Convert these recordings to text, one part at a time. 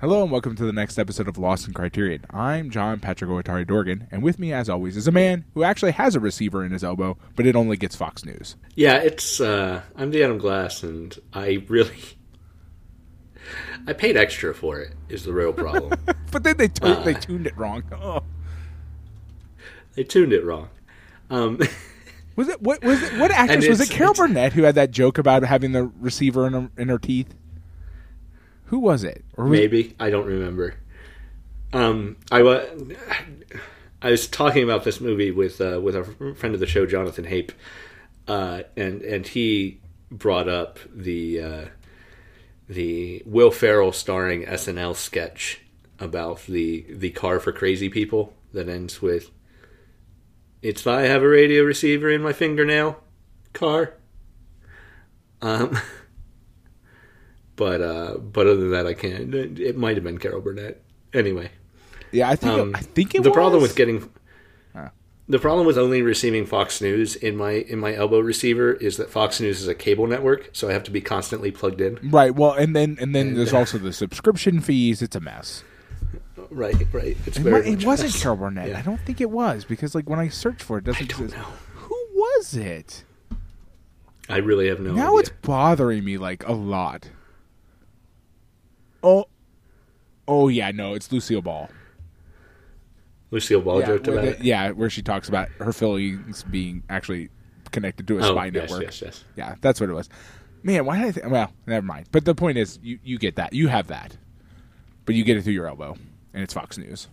Hello and welcome to the next episode of Lost in Criterion. I'm John Patrick Otari Dorgan, and with me, as always, is a man who actually has a receiver in his elbow, but it only gets Fox News. Yeah, it's uh I'm the Adam Glass and I really I paid extra for it is the real problem. But then they tu- Uh. they tuned it wrong. Oh. they tuned it wrong. Um Was it what was it? What actress was it? Carol Burnett who had that joke about having the receiver in her, in her teeth. Who was it? Or was maybe I don't remember. Um I was I was talking about this movie with uh, with a friend of the show Jonathan Hape uh and and he brought up the uh the Will Ferrell starring SNL sketch about the the car for crazy people that ends with it's I have a radio receiver in my fingernail car. Um but uh but other than that I can't it might have been Carol Burnett. Anyway, yeah, I think um, it, I think it the was. problem with getting Huh. the problem with only receiving Fox News in my in my elbow receiver is that Fox News is a cable network, so I have to be constantly plugged in. right. Well, and then and then there's also the subscription fees. It's a mess. Right, right. It's It, very it wasn't. Carol Burnett. Yeah. I don't think it was because like when I searched for it, it doesn't I don't exist. know. Who was it? I really have no idea. now idea. it's bothering me like a lot. Oh, oh yeah, no, it's Lucille Ball. Lucille Ball yeah, joked about the- it. yeah, where she talks about her feelings being actually connected to a Oh, spy yes, network. yes, yes. Yeah, that's what it was. Man, why did I? Th- well, never mind. But the point is, you you get that, you have that, but you get it through your elbow, and it's Fox News.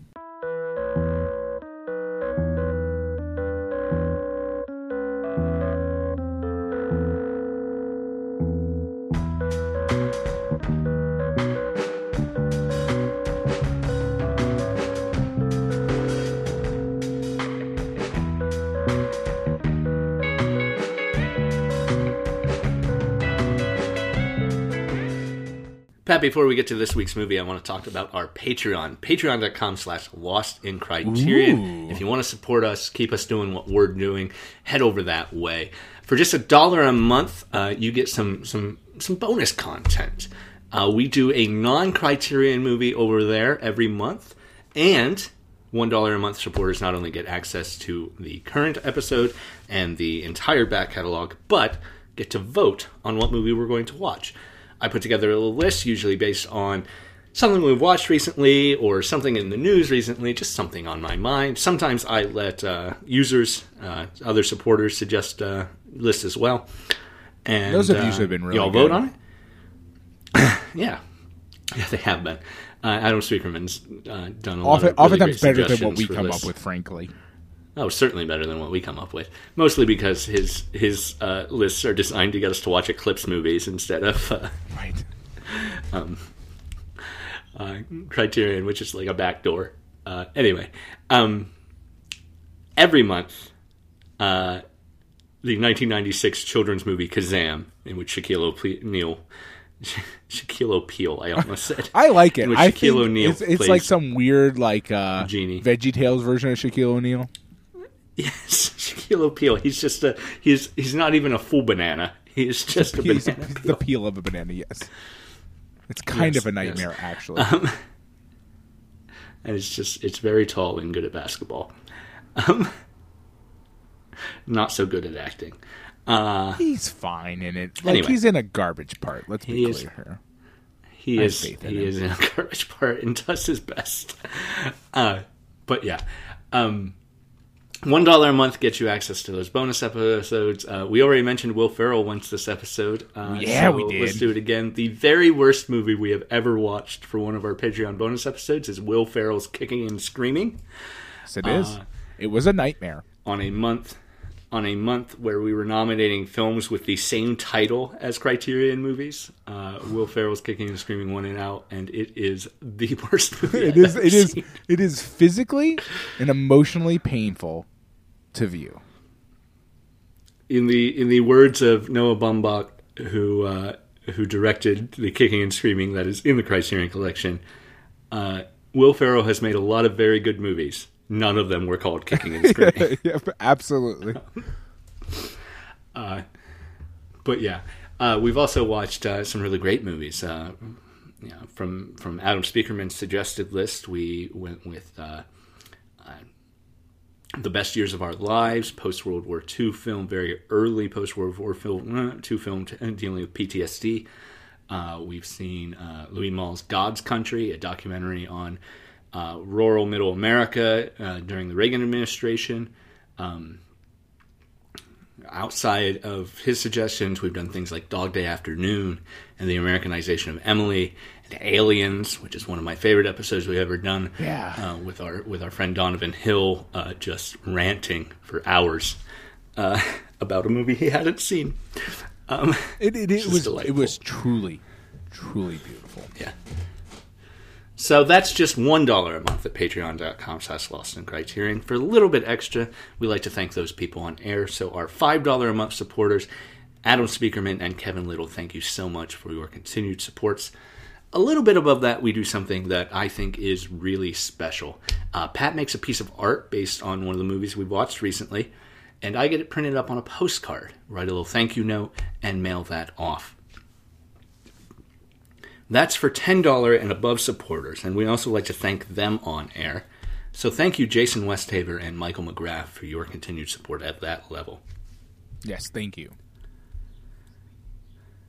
Pat, before we get to this week's movie, I want to talk about our Patreon. Patreon.com slash lost in criterion. Ooh. If you want to support us, keep us doing what we're doing, head over that way. For just a dollar a month, uh, you get some some some bonus content. Uh, we do a non-criterion movie over there every month, and one dollar a month supporters not only get access to the current episode and the entire back catalog, but get to vote on what movie we're going to watch. I put together a little list, usually based on something we've watched recently or something in the news recently, just something on my mind. Sometimes I let uh, users, uh, other supporters, suggest uh, lists as well. And Those have uh, usually been really y'all good. vote on it. yeah, yeah, they have been. Uh, Adam Speakerman's uh, done a lot Often, of really oftentimes better than what we come lists. up with, frankly. Oh, certainly better than what we come up with. Mostly because his his uh, lists are designed to get us to watch Eclipse movies instead of uh, Right. uh, Criterion, which is like a backdoor. Uh, anyway, um, every month, uh, the 1996 children's movie Kazam, in which Shaquille O'Neal, Shaquille O'Neal, I almost said, I like it. In which I Shaquille O'Neal it's, it's like some weird like uh Genie. Veggie Tales version of Shaquille O'Neal. Yes, Shaquille O'Neal. He's just a he's he's not even a full banana. He's just a He's banana. the peel of a banana. Yes, it's kind Yes, of a yes. nightmare, actually. and it's just it's very tall and good at basketball. Um, not so good at acting. Uh, he's fine in it. Like Anyway. he's in a garbage part. Let's be clear here. he is he him. is in a garbage part and does his best. Uh, but yeah, um, one dollar a month gets you access to those bonus episodes. Uh, we already mentioned Will Ferrell once this episode. Uh, Yeah, so we did. Let's do it again. The very worst movie we have ever watched for one of our Patreon bonus episodes is Will Ferrell's Kicking and Screaming. Yes, it is. Uh, It was a nightmare. on a month on a month where we were nominating films with the same title as Criterion movies. Uh, Will Ferrell's Kicking and Screaming One and out, and it is the worst movie. It I've is. ever It is. seen. It is physically and emotionally painful to view. In the in the words of Noah Baumbach, who uh, who directed the Kicking and Screaming that is in the Criterion Collection, uh, Will Ferrell has made a lot of very good movies. None of them were called Kicking and Screaming. yeah, absolutely. but yeah, uh, we've also watched uh, some really great movies. Uh, you know, from from Adam Speakerman's suggested list, we went with uh, uh, the best years of our lives, post World War II film, very early post World War film, II film dealing with PTSD. Uh, we've seen uh, Louis Malle's God's Country, a documentary on uh, rural middle America uh, during the Reagan administration. Um, outside of his suggestions, we've done things like Dog Day Afternoon and the Americanization of Emily and Aliens, which is one of my favorite episodes we've ever done. Yeah. Uh, with our with our friend Donovan Hill, uh, just ranting for hours uh, about a movie he hadn't seen. Um, It, it, it was delightful. it was truly, truly beautiful. Yeah. So that's just one dollar a month at patreon.com slash lost in criterion. For a little bit extra, we like to thank those people on air. So our five dollar a month supporters, Adam Speakerman and Kevin Little, thank you so much for your continued supports. A little bit above that, we do something that I think is really special. Uh, Pat makes a piece of art based on one of the movies we watched recently, and I get it printed up on a postcard, write a little thank you note, and mail that off. That's for $10 and above supporters, and we also like to thank them on air. So thank you, Jason Westhaver and Michael McGrath, for your continued support at that level. Yes, thank you.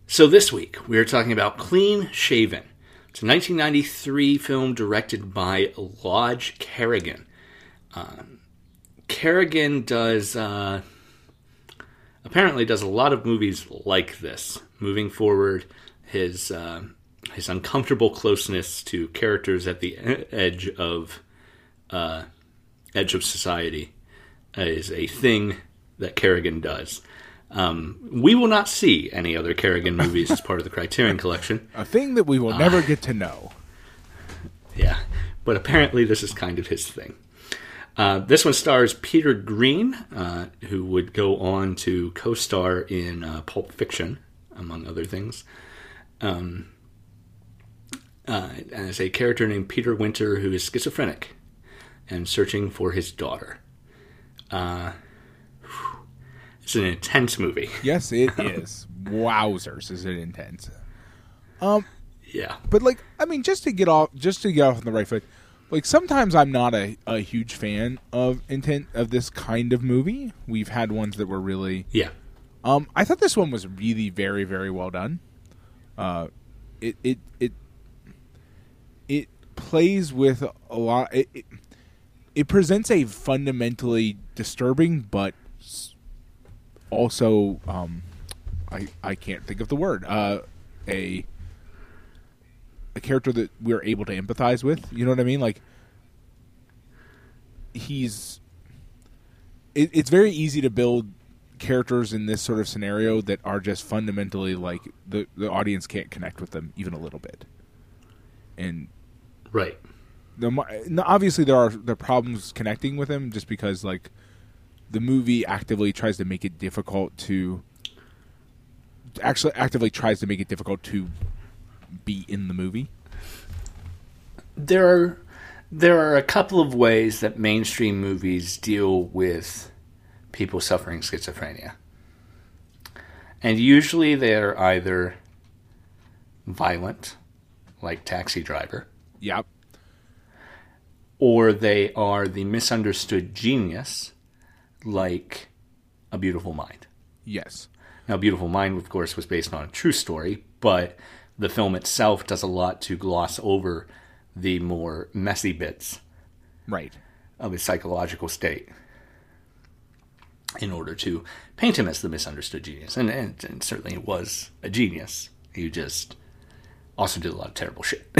So this week, we are talking about Clean Shaven. It's a 1993 film directed by Lodge Kerrigan. Um, Kerrigan does, uh, apparently does a lot of movies like this. Moving forward, his... Uh, his uncomfortable closeness to characters at the edge of uh, edge of society is a thing that Kerrigan does. Um, we will not see any other Kerrigan movies as part of the Criterion Collection. A thing that we will never get to know. Yeah, but apparently this is kind of his thing. Uh, this one stars Peter Greene, uh, who would go on to co-star in uh, Pulp Fiction, among other things. Um, uh, as a character named Peter Winter, who is schizophrenic and searching for his daughter. Uh, it's an intense movie. Yes, it is. Wowzers, is it intense? Um, Yeah. But like, I mean, just to get off, just to get off on the right foot. Like sometimes I'm not a, a huge fan of intent of this kind of movie. We've had ones that were really. Yeah. Um, I thought this one was really very very well done. Uh, it it it it plays with a lot. It, it, it presents a fundamentally disturbing, but also um, I I can't think of the word. Uh, a a character that we're able to empathize with. You know what I mean? Like he's. It, it's very easy to build characters in this sort of scenario that are just fundamentally like the the audience can't connect with them even a little bit, and Right. the obviously there are there are problems connecting with him just because like the movie actively tries to make it difficult to actually actively tries to make it difficult to be in the movie. there are there are a couple of ways that mainstream movies deal with people suffering schizophrenia. And usually they're either violent, like Taxi Driver, Yep. or they are the misunderstood genius, like A Beautiful Mind. Yes. Now, Beautiful Mind, of course, was based on a true story, but the film itself does a lot to gloss over the more messy bits Right. of his psychological state in order to paint him as the misunderstood genius. And, and, and certainly he was a genius. He just also did a lot of terrible shit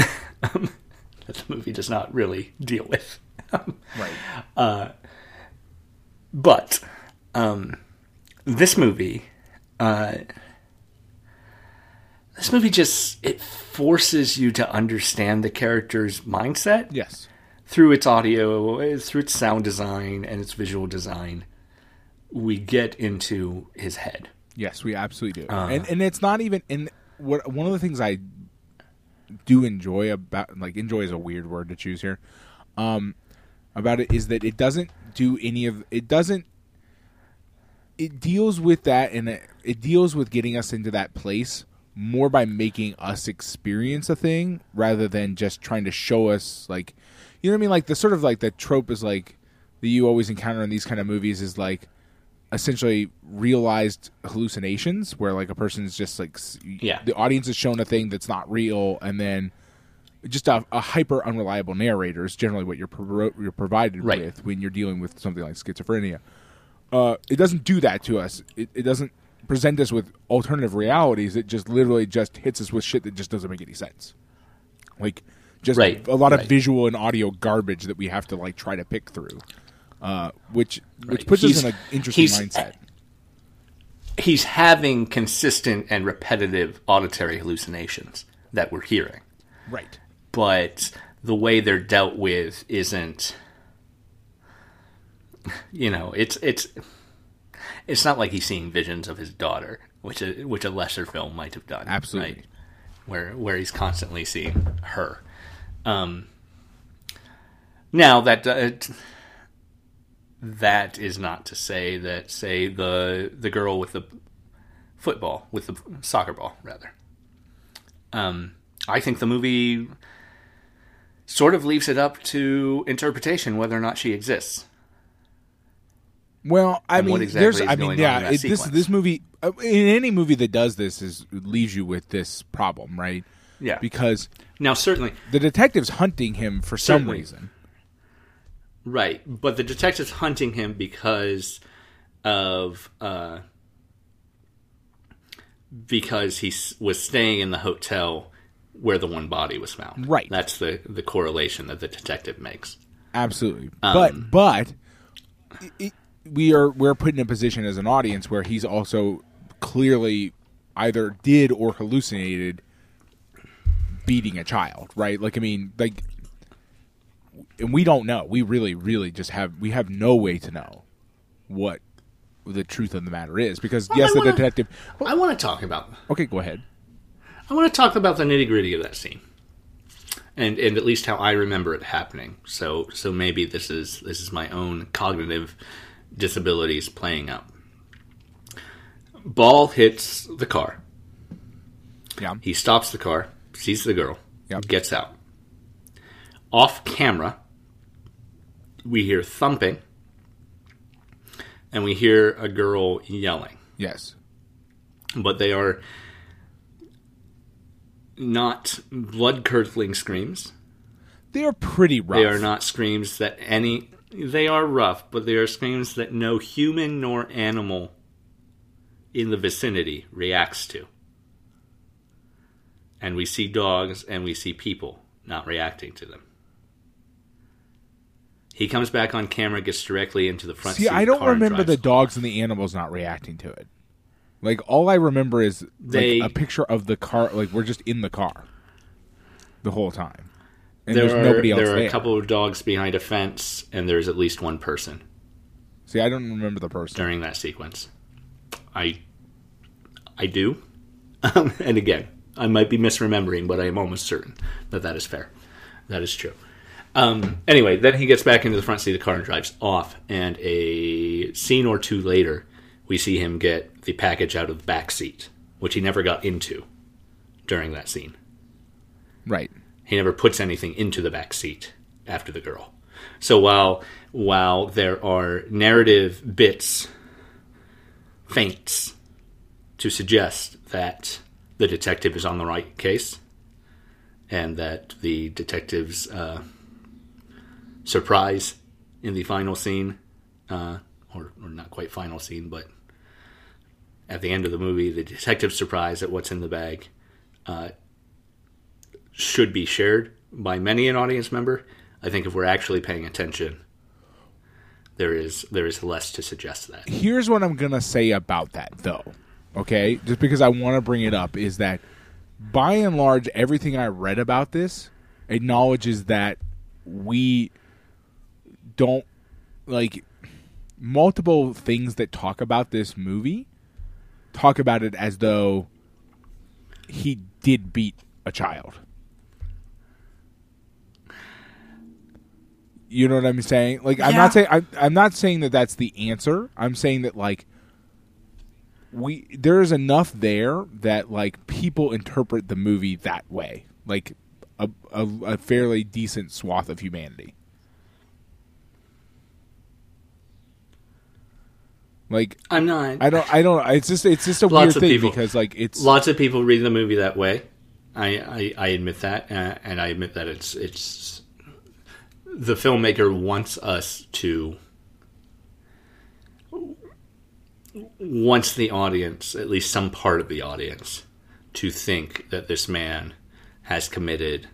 that the movie does not really deal with. Right. But um, this movie, uh, this movie just it forces you to understand the character's mindset Yes. through its audio, through its sound design and its visual design. We get into his head. Yes, we absolutely do. and and it's not even in what one of the things I do enjoy about like enjoy is a weird word to choose here. Um about it is that it doesn't do any of it doesn't it deals with that and it, it deals with getting us into that place more by making us experience a thing rather than just trying to show us like you know what I mean like the sort of like the trope is like that you always encounter in these kind of movies is like essentially realized hallucinations where like a person's just like Yeah. the audience is shown a thing that's not real and then just a, a hyper unreliable narrator is generally what you're pro- you're provided Right. with when you're dealing with something like schizophrenia uh, it doesn't do that to us. It, it doesn't present us with alternative realities. It just literally just hits us with shit that just doesn't make any sense. Like just Right, a lot of right. visual and audio garbage that we have to like try to pick through, uh, which which Right. puts us in an interesting he's- mindset. He's having consistent and repetitive auditory hallucinations that we're hearing. Right. but the way they're dealt with isn't you know it's it's it's not like he's seeing visions of his daughter which a, which a lesser film might have done Absolutely. right? where where he's constantly seeing her um now that uh, that is not to say that say the the girl with the football with the soccer ball rather um I think the movie sort of leaves it up to interpretation whether or not she exists. Well, I And mean, exactly there's, I mean, yeah, it, this this movie uh, in any movie that does this is leaves you with this problem, right? Yeah. Because Now, certainly, the detective's hunting him for some reason. Right, but the detective's hunting him because of uh, because he was staying in the hotel where the one body was found. Right. That's the the correlation that the detective makes. Absolutely, Um, but but i i we are we're put in a position as an audience where he's also clearly either did or hallucinated beating a child, right? Like I mean, like, and we don't know. We really, really just have we have no way to know what the truth of the matter is because yes, the wanna- detective. I want to talk about Okay, go ahead. I want to talk about the nitty gritty of that scene, and and at least how I remember it happening. So so maybe this is this is my own cognitive disabilities playing up. Ball hits the car. Yeah, He stops the car, sees the girl, Yep. gets out. Off camera, we hear thumping, and we hear a girl yelling yes, but they are not blood curdling screams. they are pretty rough. They are not screams that any. They are rough, but they are screams that no human nor animal in the vicinity reacts to. And we see dogs and we see people not reacting to them. He comes back on camera, gets directly into the front seat. See, seat. I don't remember the dogs and the animals not reacting to it. Like all I remember is like, They- a picture of the car. Like we're just in the car the whole time, and there there's are, nobody else there are there. a couple of dogs behind a fence, and there's at least one person. See, I don't remember the person. during that sequence. I I do. Um, and again, I might be misremembering, but I am almost certain that that is fair. That is true. Um, anyway, then he gets back into the front seat of the car and drives off. And a scene or two later, we see him get the package out of the back seat, which he never got into during that scene. Right. He never puts anything into the back seat after the girl. So while while there are narrative bits, feints to suggest that the detective is on the right case, and that the detective's uh, surprise in the final scene, uh, or, or not quite final scene, but at the end of the movie, the detective's surprise at what's in the bag uh, should be shared by many an audience member. I think if we're actually paying attention, there is there is less to suggest that. Here's what I'm gonna say about that, though. Okay, just because I want to bring it up is that, by and large, everything I read about this acknowledges that we don't like multiple things that talk about this movie talk about it as though he did beat a child. You know what I'm saying? Like I'm not saying I'm, I'm not saying that that's the answer. I'm saying that like we there is enough there that like people interpret the movie that way, like a a, a fairly decent swath of humanity. Like I'm not. I don't I don't it's just it's just a Lots weird of thing people- because like it's Lots of people read the movie that way. I I, I admit that, uh, and I admit that it's it's the filmmaker wants us to wants the audience, at least some part of the audience, to think that this man has committed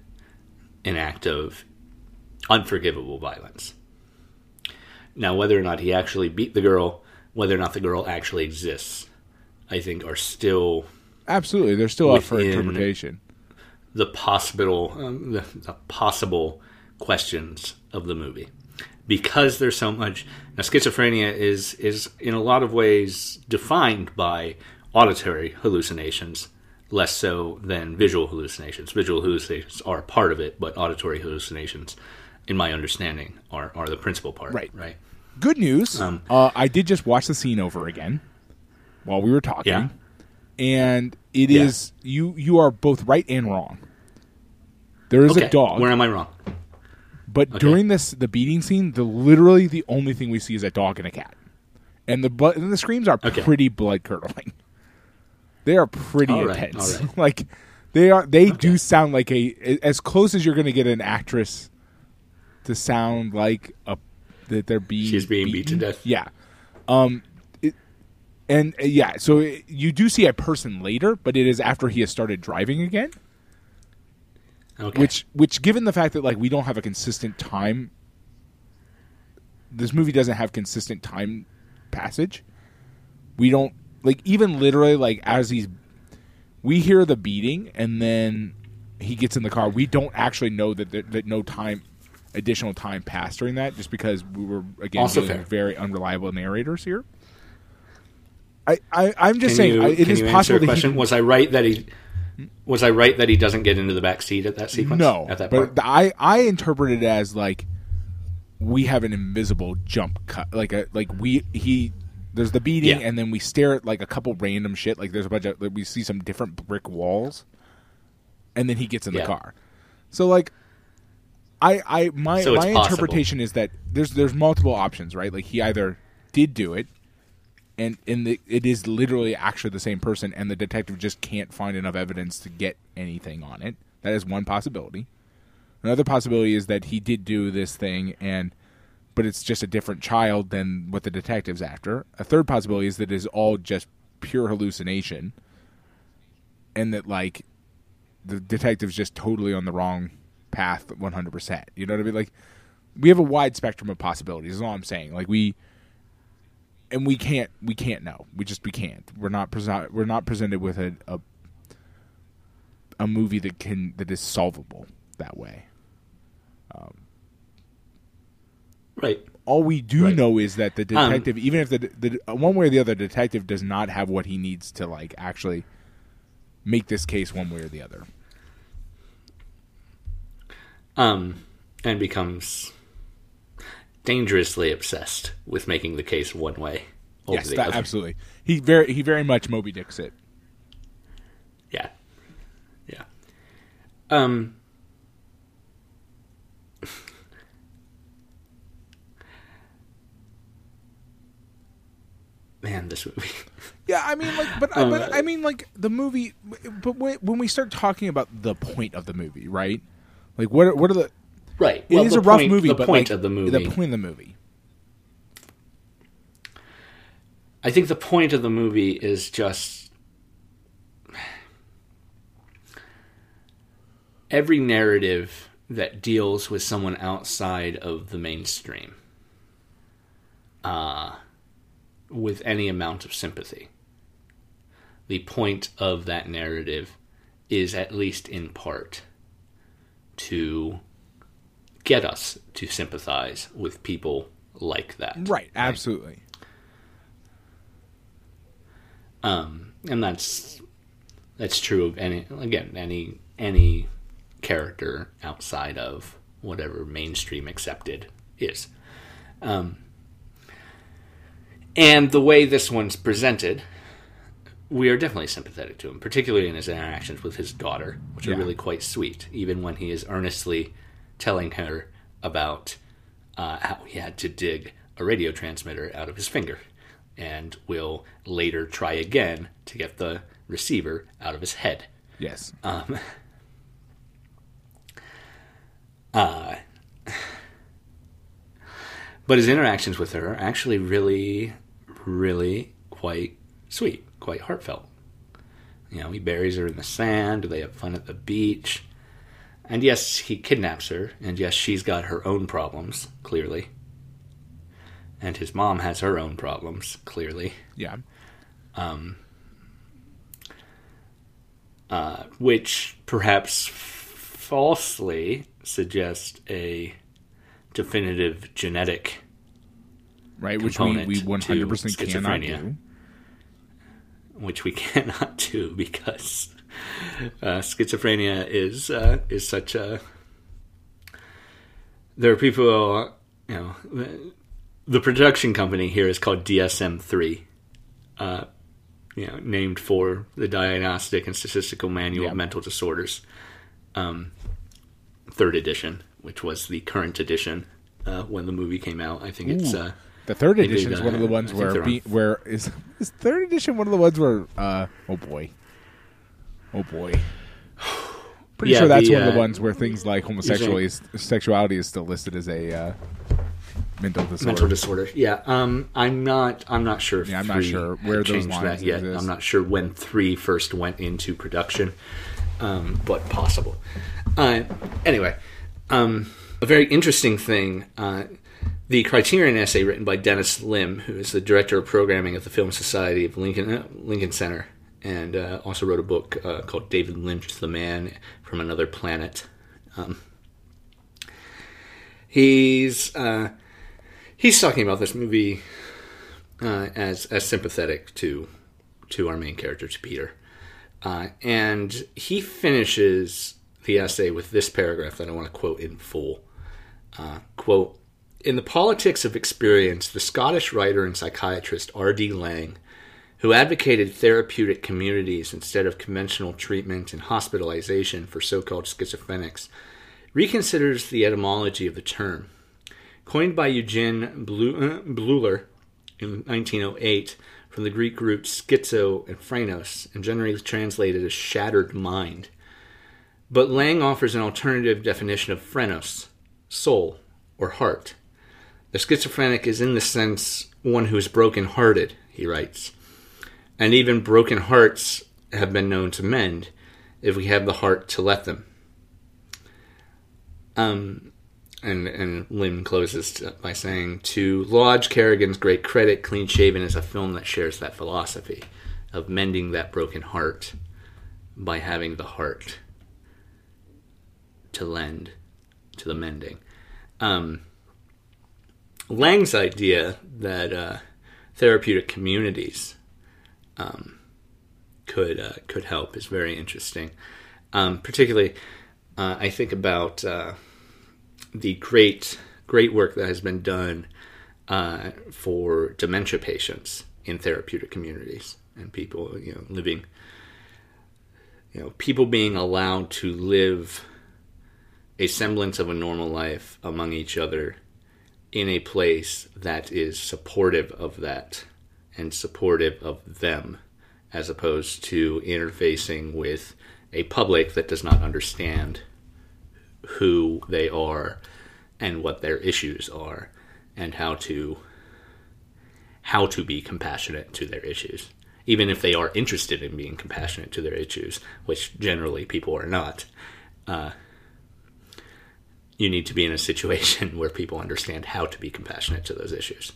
an act of unforgivable violence. Now, whether or not he actually beat the girl, whether or not the girl actually exists, I think are still absolutely they're still up for interpretation. the possible um, the, the possible questions of the movie because there's so much now schizophrenia is is in a lot of ways defined by auditory hallucinations less so than visual hallucinations visual hallucinations are part of it but auditory hallucinations in my understanding are are the principal part Right. right Good news. Um, uh, I did just watch the scene over again while we were talking, Yeah. and it Yeah. is you. You are both right and wrong. There is okay a dog, where am i wrong but during this the beating scene, the literally the only thing we see is a dog and a cat, and the but and the screams are Okay. pretty blood curdling. They are pretty All right, intense. all right. like they are. They do sound like a as close as you're going to get an actress to sound like a that they're being She's being beat to death. Yeah. Um. It, and uh, yeah, so it, you do see a person later, but it is after he has started driving again. okay Which, which, given the fact that like we don't have a consistent time, this movie doesn't have consistent time passage. We don't like even literally like as he's, we hear the beating and then he gets in the car. We don't actually know that that, that no time, additional time passed during that, just because we were again Also fair. very unreliable narrators here. I, I I'm just Can saying you, I, it can is you answer possible a that he question? can- Was I right that he was I right that he doesn't get into the back seat at that sequence? No, at that but part. the- I I interpret it as like we have an invisible jump cut, like a like we he there's the beating, Yeah. and then we stare at like a couple random shit. Like there's a bunch of like, we see some different brick walls, and then he gets in the car. So like. I, I my So my possible. interpretation is that there's there's multiple options, right? Like he either did do it, and and the, it is literally actually the same person, and the detective just can't find enough evidence to get anything on it. That is one possibility. Another possibility is that he did do this thing, and but it's just a different child than what the detective's after. A third possibility is that it is all just pure hallucination, and that like the detective's just totally on the wrong path 100%. You know what I mean? Like we have a wide spectrum of possibilities. Is all I'm saying. Like we and we can't we can't know. We just we can't. We're not presi- we're not presented with a, a a movie that can that is solvable that way. right. All we do Right. know is that the Um, detective, even if the, the one way or the other, detective does not have what he needs to like actually make this case one way or the other. Um, and becomes dangerously obsessed with making the case one way over yes, the that, other. absolutely. He very he very much Moby Dicks it. Yeah. Yeah. Um Man, this movie. Yeah, I mean, like, but, Um, but I mean, like the movie. But when, when we start talking about the point of the movie, right? Like, what are, what are the? Right. It is the a rough point- movie, The but point like, of the movie. The point of the movie. I think the point of the movie is just every narrative that deals with someone outside of the mainstream uh, with any amount of sympathy. The point of that narrative is, at least in part, to get us to sympathize with people like that. Right. Absolutely. um, and that's that's true of any again any any character outside of whatever mainstream accepted is. Um, and the way this one's presented, we are definitely sympathetic to him, particularly in his interactions with his daughter, which Yeah. are really quite sweet. Even when he is earnestly telling her about uh, how he had to dig a radio transmitter out of his finger, and will later try again to get the receiver out of his head. Yes. Um, uh, but his interactions with her are actually really, really quite sweet, quite heartfelt. You know, he buries her in the sand, they have fun at the beach. And yes, he kidnaps her, and yes, she's got her own problems, clearly. And his mom has her own problems, clearly. yeah. uh, which perhaps falsely suggests a definitive genetic, Right. Which we, we to 100% cannot do. Which we cannot do because uh, schizophrenia is uh, is such a. There are people, you know, the, production company here is called DSM three. Uh, you know, named for the Diagnostic and Statistical Manual Yeah. of Mental Disorders, um, third edition, which was the current edition uh, when the movie came out. I think it's Ooh. uh, The third edition is one of the uh, ones I where be, where is is third edition one of the ones where uh oh boy, oh boy. Pretty Yeah, sure that's the, one of the uh, ones where things like homosexuality is, sexuality is still listed as a uh, mental disorder. mental disorder. Yeah, um, I'm not. I'm not sure. If Yeah, I'm not sure where those changed lines that yet. exist. I'm not sure when three first went into production, um, but possible. Uh, anyway, um, a very interesting thing. The Criterion essay written by Dennis Lim, who is the director of programming at the Film Society of Lincoln uh, Lincoln Center, and uh, also wrote a book uh, called David Lynch, the Man from Another Planet. Um, he's uh, he's talking about this movie uh, as as sympathetic to to our main character, to Peter, and he finishes the essay with this paragraph that I want to quote in full. Quote: In the politics of experience, the Scottish writer and psychiatrist R.D. Laing, who advocated therapeutic communities instead of conventional treatment and hospitalization for so-called schizophrenics, reconsiders the etymology of the term. Coined by uh, Bleuler in 1908 from the Greek roots schizo and phrenos, and generally translated as shattered mind. But Laing offers an alternative definition of phrenos, soul, or heart. The schizophrenic is, in the sense, one who is broken hearted, he writes. And even broken hearts have been known to mend if we have the heart to let them. Um, and and Lim closes by saying, "To Lodge Kerrigan's great credit, Clean Shaven is a film that shares that philosophy of mending that broken heart by having the heart to lend to the mending." Um, Laing's idea that uh, therapeutic communities um, could uh, could help is very interesting. Um, particularly, uh, I think about uh, the great great work that has been done uh, for dementia patients in therapeutic communities and people you know living you know people being allowed to live a semblance of a normal life among each other in a place that is supportive of that and supportive of them as opposed to interfacing with a public that does not understand who they are and what their issues are and how to how to be compassionate to their issues even if they are interested in being compassionate to their issues which generally people are not. Uh, you need to be in a situation where people understand how to be compassionate to those issues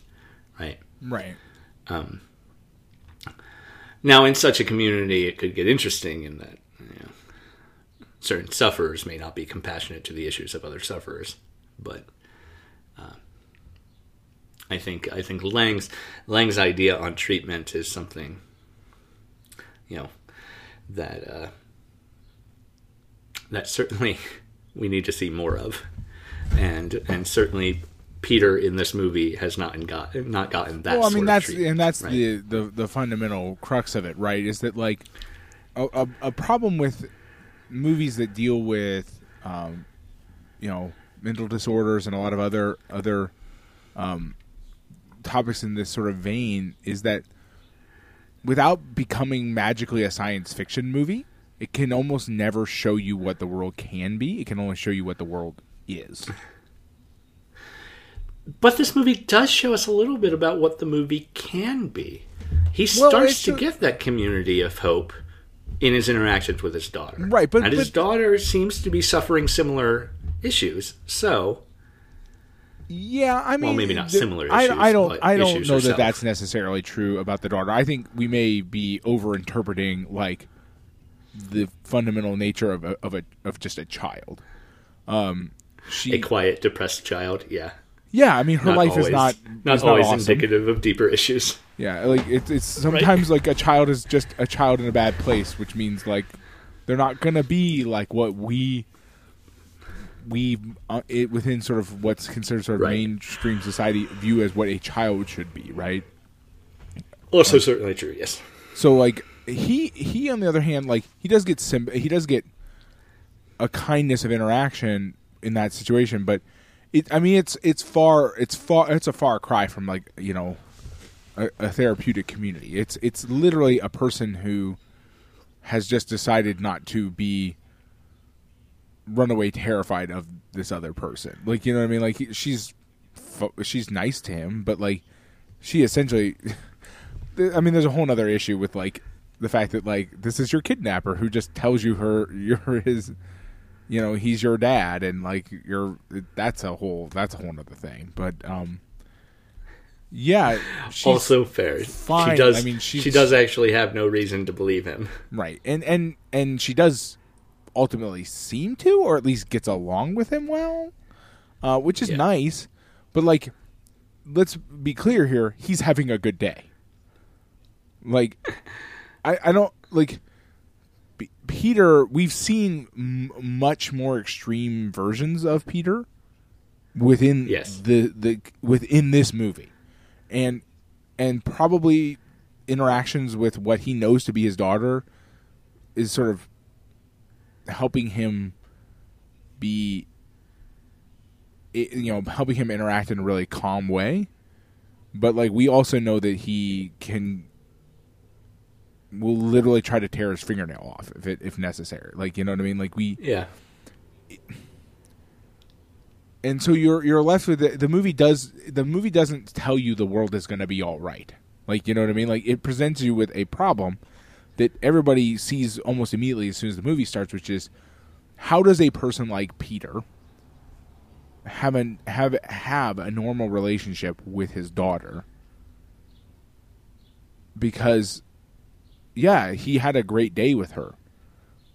right Right. now, in such a community, it could get interesting in that you know, certain sufferers may not be compassionate to the issues of other sufferers. But uh, I think I think Laing's Laing's idea on treatment is something you know that uh, that certainly we need to see more of, and and certainly Peter in this movie has not got not gotten that. well, I mean that's treatment, and that's right? the, the the fundamental crux of it, right? Is that like a, a, a problem with movies that deal with um, you know mental disorders and a lot of other other um, topics in this sort of vein is that without becoming magically a science fiction movie, it can almost never show you what the world can be. It can only show you what the world is. But this movie does show us a little bit about what the movie can be. He Well, starts to a- get that community of hope in his interactions with his daughter. Right, but- and his but- daughter seems to be suffering similar issues. So Yeah, I mean, well, maybe not similar I, issues, I don't. but I don't know herself. that that's necessarily true about the daughter. I think we may be over-interpreting like the fundamental nature of a, of a of just a child. Um, she, a quiet, depressed child, yeah, yeah, I mean, her not life always, is not not is always awesome. indicative of deeper issues. Yeah, like it's it's sometimes like a child is just a child in a bad place, which means like they're not gonna be like what we we uh, it, within sort of what's considered sort of Right. mainstream society view as what a child should be, right? Also, certainly true. Yes. So like he he on the other hand like he does get sim- he does get a kindness of interaction in that situation, but it I mean it's it's far it's far it's a far cry from like you know a, a therapeutic community. It's it's literally a person who has just decided not to be runaway terrified of this other person. Like you know what I mean? Like he- she's she's nice to him, but like she essentially I mean, there's a whole other issue with like the fact that like this is your kidnapper who just tells you her you're his, you know, he's your dad, and like you're that's a whole that's a whole other thing. But um, yeah, she's, also fair. fine. She does. I mean, she does actually have no reason to believe him. right, and and and she does ultimately seem to, or at least gets along with him well, uh, which is Yeah. nice. But like, let's be clear here: he's having a good day. Like, I I don't like. Peter, we've seen m- much more extreme versions of Peter within Yes. the the within this movie, and and probably interactions with what he knows to be his daughter is sort of helping him be you know helping him interact in a really calm way but like we also know that he can will literally try to tear his fingernail off if it if necessary. Like you know what i mean? Like we Yeah. and so you're you're left with the, the movie does the movie doesn't tell you the world is going to be all right. Like you know what i mean? Like it presents you with a problem that everybody sees almost immediately as soon as the movie starts which is how does a person like peter have an have have a normal relationship with his daughter? Because yeah he had a great day with her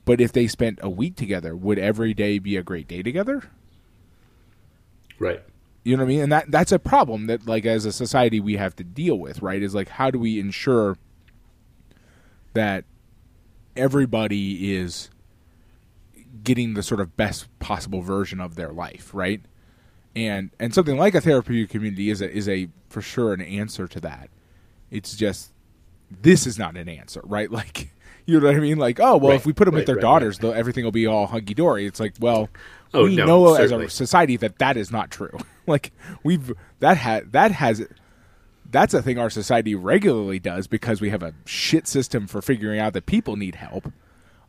but if they spent a week together would every day be a great day together Right. you know what I mean? And that that's a problem that like as a society we have to deal with, right? Is like how do we ensure that everybody is getting the sort of best possible version of their life, right? And and something like a therapeutic community is a is a for sure an answer to that. It's just this is not an answer, right? Like you know what I mean? Like, oh well, Right, if we put them with their right, daughters, though everything will be all hunky dory. It's like, well, Oh, we no, know as a society that that is not true. like we've that had that has that's a thing our society regularly does because we have a shit system for figuring out that people need help.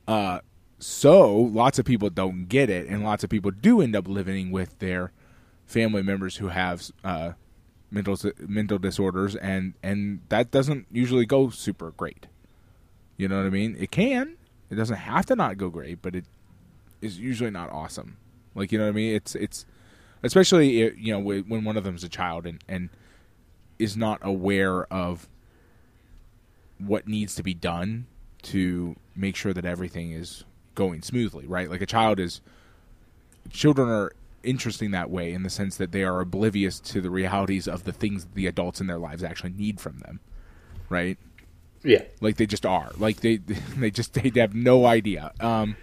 Uh, so lots of people don't get it, and lots of people do end up living with their family members who have uh, mental mental disorders, and and that doesn't usually go super great. You know what I mean? It can. It doesn't have to not go great, but it is usually not awesome. Like you know what I mean? It's it's especially you know when one of them's a child and and is not aware of what needs to be done to make sure that everything is going smoothly, right? Like a child is children are interesting that way in the sense that they are oblivious to the realities of the things the adults in their lives actually need from them, right? Yeah. like they just are like they they just they have no idea um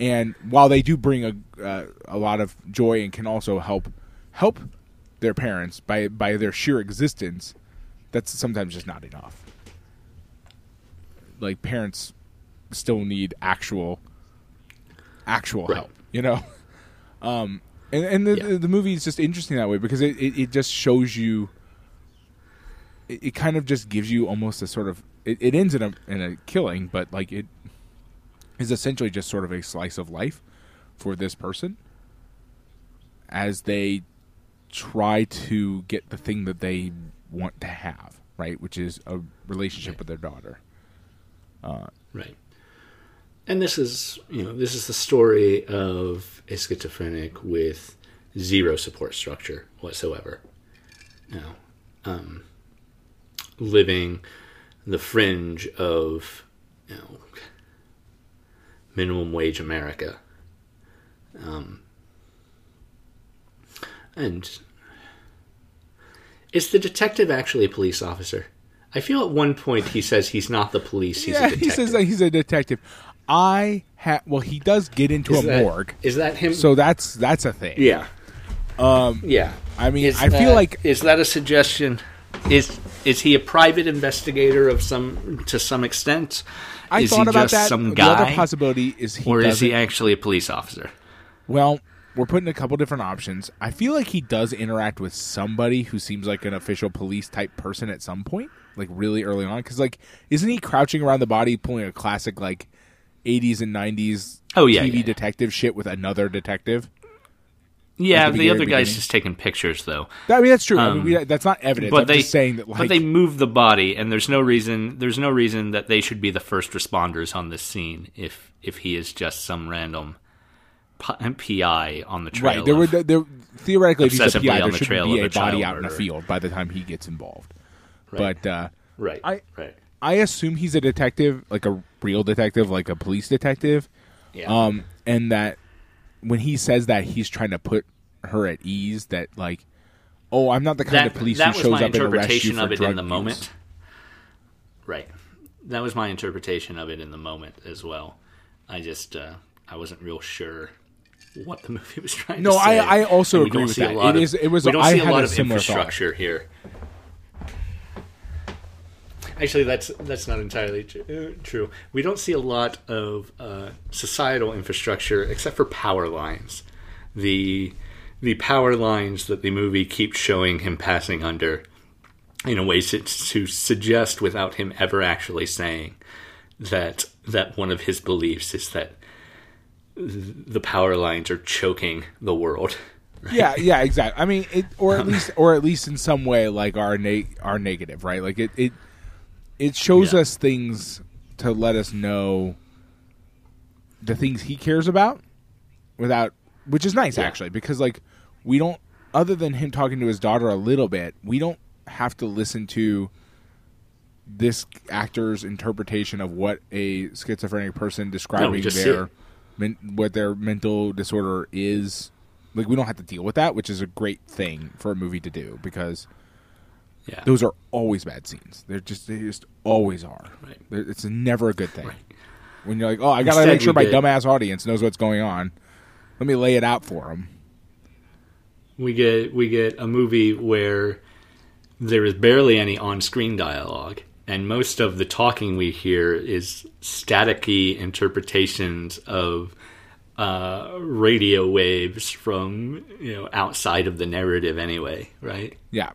and while they do bring a uh, a lot of joy and can also help help their parents by by their sheer existence, that's sometimes just not enough. Like parents still need actual actual Right. help, you know. Um, and and the, Yeah. the the movie is just interesting that way because it, it, it just shows you. It, it kind of just gives you almost a sort of it, it ends in a in a killing, but like it is essentially just sort of a slice of life for this person as they try to get the thing that they want to have, right? Which is a relationship Right. with their daughter. Uh, right. And this is, you know, this is the story of a schizophrenic with zero support structure whatsoever. You know, um, living the fringe of, you know, minimum wage America. Um, and is the detective actually a police officer? I feel at one point he says he's not the police. He's yeah, a detective. he says that he's a detective. I have. well, he does get into Is a that- morgue, Is that him? so that's that's a thing. yeah, um, yeah. I mean, Is I feel like is that a suggestion? Is is he a private investigator of some to some extent? I is thought about that. some the other possibility is he or is he actually a police officer? Well, we're putting a couple different options. I feel like he does interact with somebody who seems like an official police type person at some point, like really early on. Because like, isn't he crouching around the body, pulling a classic like '80s and '90s Oh, yeah, TV yeah. detective shit with another detective? Yeah, the the other guy's just taking pictures though. I mean, that's true. I mean, Um, we, that's not evidence. But I'm they saying that like but they move the body, and there's no reason there's no reason that they should be the first responders on this scene if if he is just some random PI on the trail. right. There were there, theoretically, if he's a PI, on there the shouldn't trail be of a a body out in a murderer. field by the time he gets involved. Right. But uh, right, I- right, I assume he's a detective, like a real detective, like a police detective. yeah, um, and that when he says that he's trying to put her at ease that like oh i'm not the kind that, of police who shows up and arrests you interpretation for of it drug in the use. moment. Right, that was my interpretation of it in the moment as well. I just uh, I wasn't real sure what the movie was trying No, to say. I- I also agree with that. lot It of- is- it was- we don't I see a had lot a of similar thought. infrastructure here. Actually, that's that's not entirely tr- uh, true. We don't see a lot of uh, societal infrastructure except for power lines. The the power lines that the movie keeps showing him passing under in a way to, to suggest without him ever actually saying that that one of his beliefs is that the power lines are choking the world. yeah yeah exactly i mean it or at least or at least in some way like our na- our negative right like it it it shows Yeah. us things to let us know the things he cares about without which is nice Yeah. actually because like we don't other than him talking to his daughter a little bit we don't have to listen to this actor's interpretation of what a schizophrenic person describing see their men, what their mental disorder is like we don't have to deal with that which is a great thing for a movie to do because Yeah. those are always bad scenes. They're just they just always are. Right. They're- it's never a good thing. Right. when you're like oh i gotta Instead, make sure my get- dumbass audience knows what's going on. Let me lay it out for them we get we get a movie where there is barely any on-screen dialogue and most of the talking we hear is staticky interpretations of uh, radio waves from you know outside of the narrative anyway right? Yeah.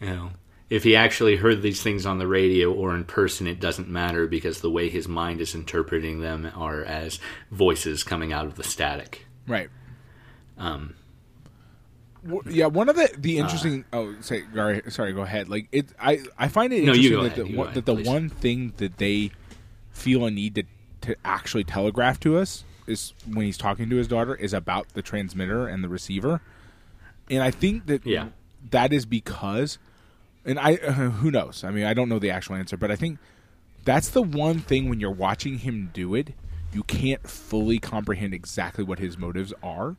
You know if he actually heard these things on the radio or in person it doesn't matter because the way his mind is interpreting them are as voices coming out of the static right um, W- yeah one of the the interesting oh say sorry, sorry go ahead like it i i find it No, interesting that, ahead, the, one, ahead, that the please. one thing that they feel a need to to actually telegraph to us is when he's talking to his daughter is about the transmitter and the receiver and i think that Yeah. that is because and i uh, who knows i mean i don't know the actual answer but i think that's the one thing when you're watching him do it you can't fully comprehend exactly what his motives are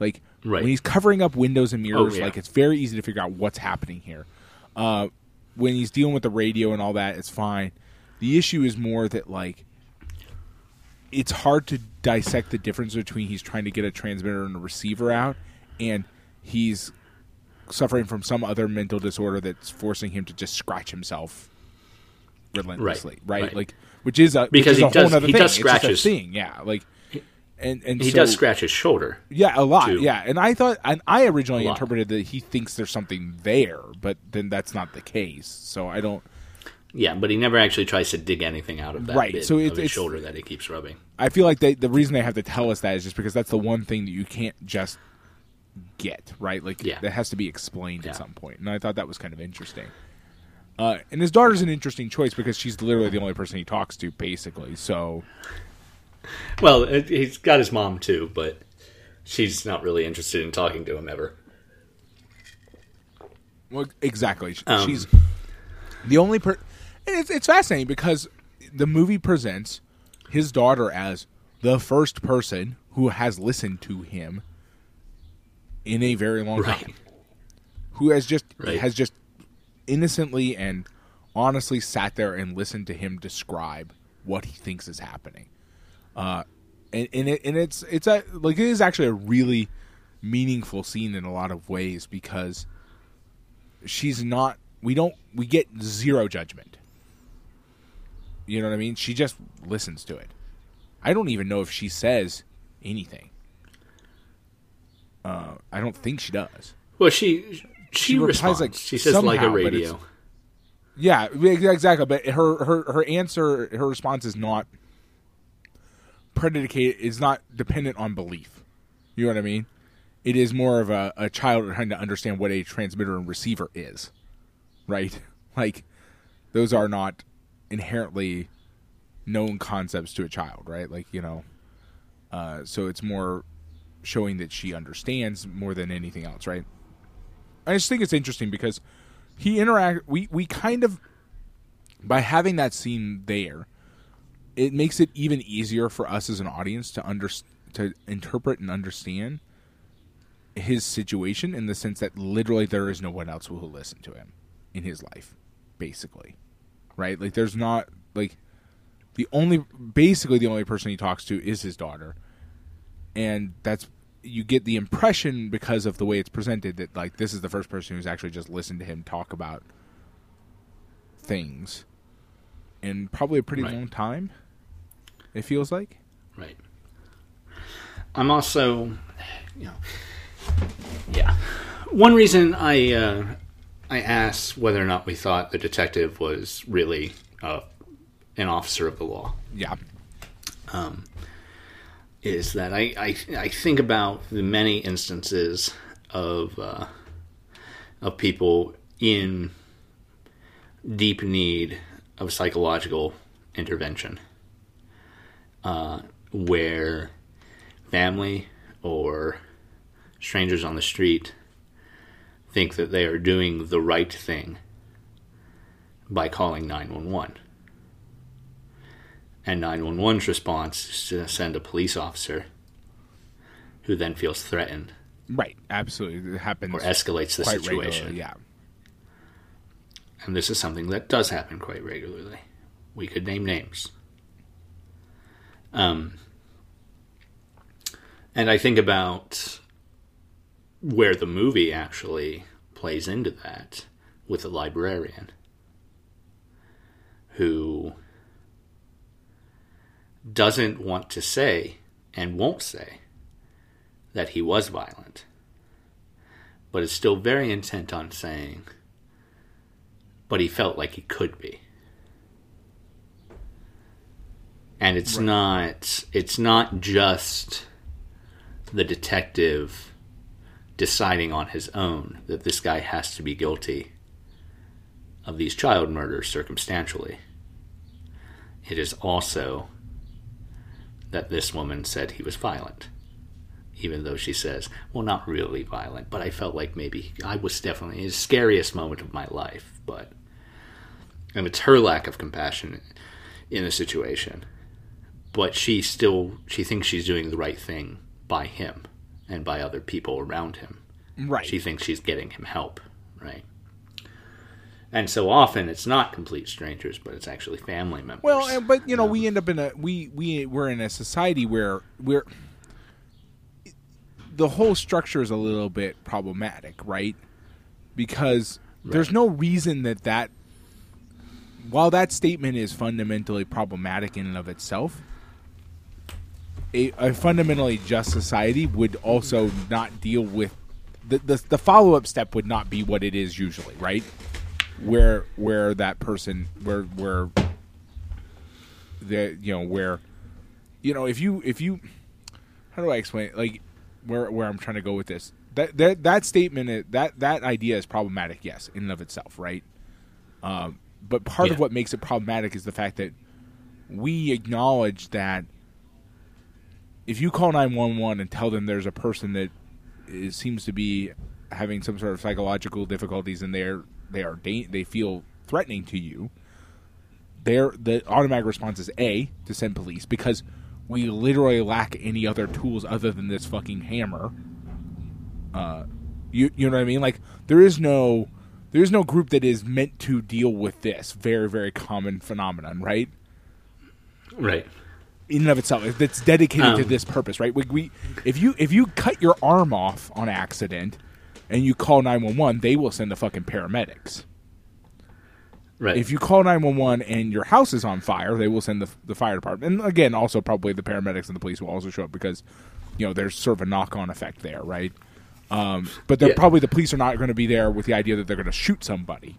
like Right. when he's covering up windows and mirrors, Oh, yeah. like it's very easy to figure out what's happening here. Uh, when he's dealing with the radio and all that, it's fine. The issue is more that like it's hard to dissect the difference between he's trying to get a transmitter and a receiver out, and he's suffering from some other mental disorder that's forcing him to just scratch himself relentlessly, right? right. Like, which is a Because is he a does- he thing. does scratch his- thing, yeah. Like, and and He so- does scratch his shoulder. yeah, a lot. too. Yeah, and I thought, and I originally interpreted that he thinks there's something there, but then that's not the case. So I don't. Yeah, but he never actually tries to dig anything out of that Right, bit so of it's- his it's- shoulder that he keeps rubbing. I feel like they, the reason they have to tell us that is just because that's the one thing that you can't just get right. Like Yeah. that has to be explained Yeah. at some point, and I thought that was kind of interesting. Uh, and his daughter's an interesting choice because she's literally the only person he talks to, basically. So Well, he's got his mom too, but she's not really interested in talking to him ever. Well, exactly. Um, She's the only per. And it's it's fascinating because the movie presents his daughter as the first person who has listened to him in a very long Right. time, who has just Right. has just innocently and honestly sat there and listened to him describe what he thinks is happening. Uh, and and, it, and it's it's a like it is actually a really meaningful scene in a lot of ways because she's not we don't we get zero judgment you know what i mean she just listens to it i don't even know if she says anything uh, i don't think she does. Well, she she, She replies, responds. like, she says like a radio. yeah exactly. But her her her answer her response is not predicated is not dependent on belief. You know what i mean? It is more of a, a child trying to understand what a transmitter and receiver is right? Like those are not inherently known concepts to a child right? Like you know uh, so it's more showing that she understands more than anything else right? I just think it's interesting because he interact we we kind of by having that scene there it makes it even easier for us as an audience to under to interpret and understand his situation in the sense that literally there is no one else who will listen to him in his life basically right? Like there's not like the only basically the only person he talks to is his daughter. And that's you get the impression because of the way it's presented that like this is the first person who's actually just listened to him talk about things in probably a pretty Right. long time it feels like Right. I'm also, you know, yeah. One reason I uh, I asked whether or not we thought the detective was really uh, an officer of the law yeah is that I, I, I think about the many instances of uh, of people in deep need of psychological intervention, uh, where family or strangers on the street think that they are doing the right thing by calling 911 and 911's response is to send a police officer who then feels threatened right absolutely it happens or escalates the situation. yeah And this is something that does happen quite regularly. We could name names. Um, and I think about where the movie actually plays into that with the librarian who doesn't want to say and won't say that he was violent, but is still very intent on saying, but he felt like he could be. And it's Right. not it's not just the detective deciding on his own that this guy has to be guilty of these child murders circumstantially. It is also that this woman said he was violent. Even though she says, well, not really violent, but I felt like maybe I was definitely his scariest moment of my life. But, and it's her lack of compassion in the situation. But she still, she thinks she's doing the right thing by him and by other people around him. right She thinks she's getting him help, right? And so often it's not complete strangers, but it's actually family members. Well, but you know, we end up in a we we we're in a society where we're the whole structure is a little bit problematic, right? because there's no reason that that while that statement is fundamentally problematic in and of itself a, a fundamentally just society would also not deal with the, the, the follow-up step would not be what it is usually right where where that person where where the you know where you know if you if you how do I explain it? like where where I'm trying to go with this that that that statement that that idea is problematic yes in and of itself right um, but part of what makes it problematic is the fact that we acknowledge that if you call 911 and tell them there's a person that is, seems to be having some sort of psychological difficulties and they're they are da- they feel threatening to you their the automatic response is a to send police because we literally lack any other tools other than this fucking hammer. Uh you you know what i mean? Like there is no there is no group that is meant to deal with this very very common phenomenon right? Right. in and of itself that's dedicated to Um, this purpose right? We, we if you if you cut your arm off on accident and you call 911 they will send the fucking paramedics Right. if you call 911 and your house is on fire they will send the, the fire department and again also probably the paramedics and the police will also show up because you know there's sort of a knock-on effect there right um, but they're Yeah. probably the police are not going to be there with the idea that they're going to shoot somebody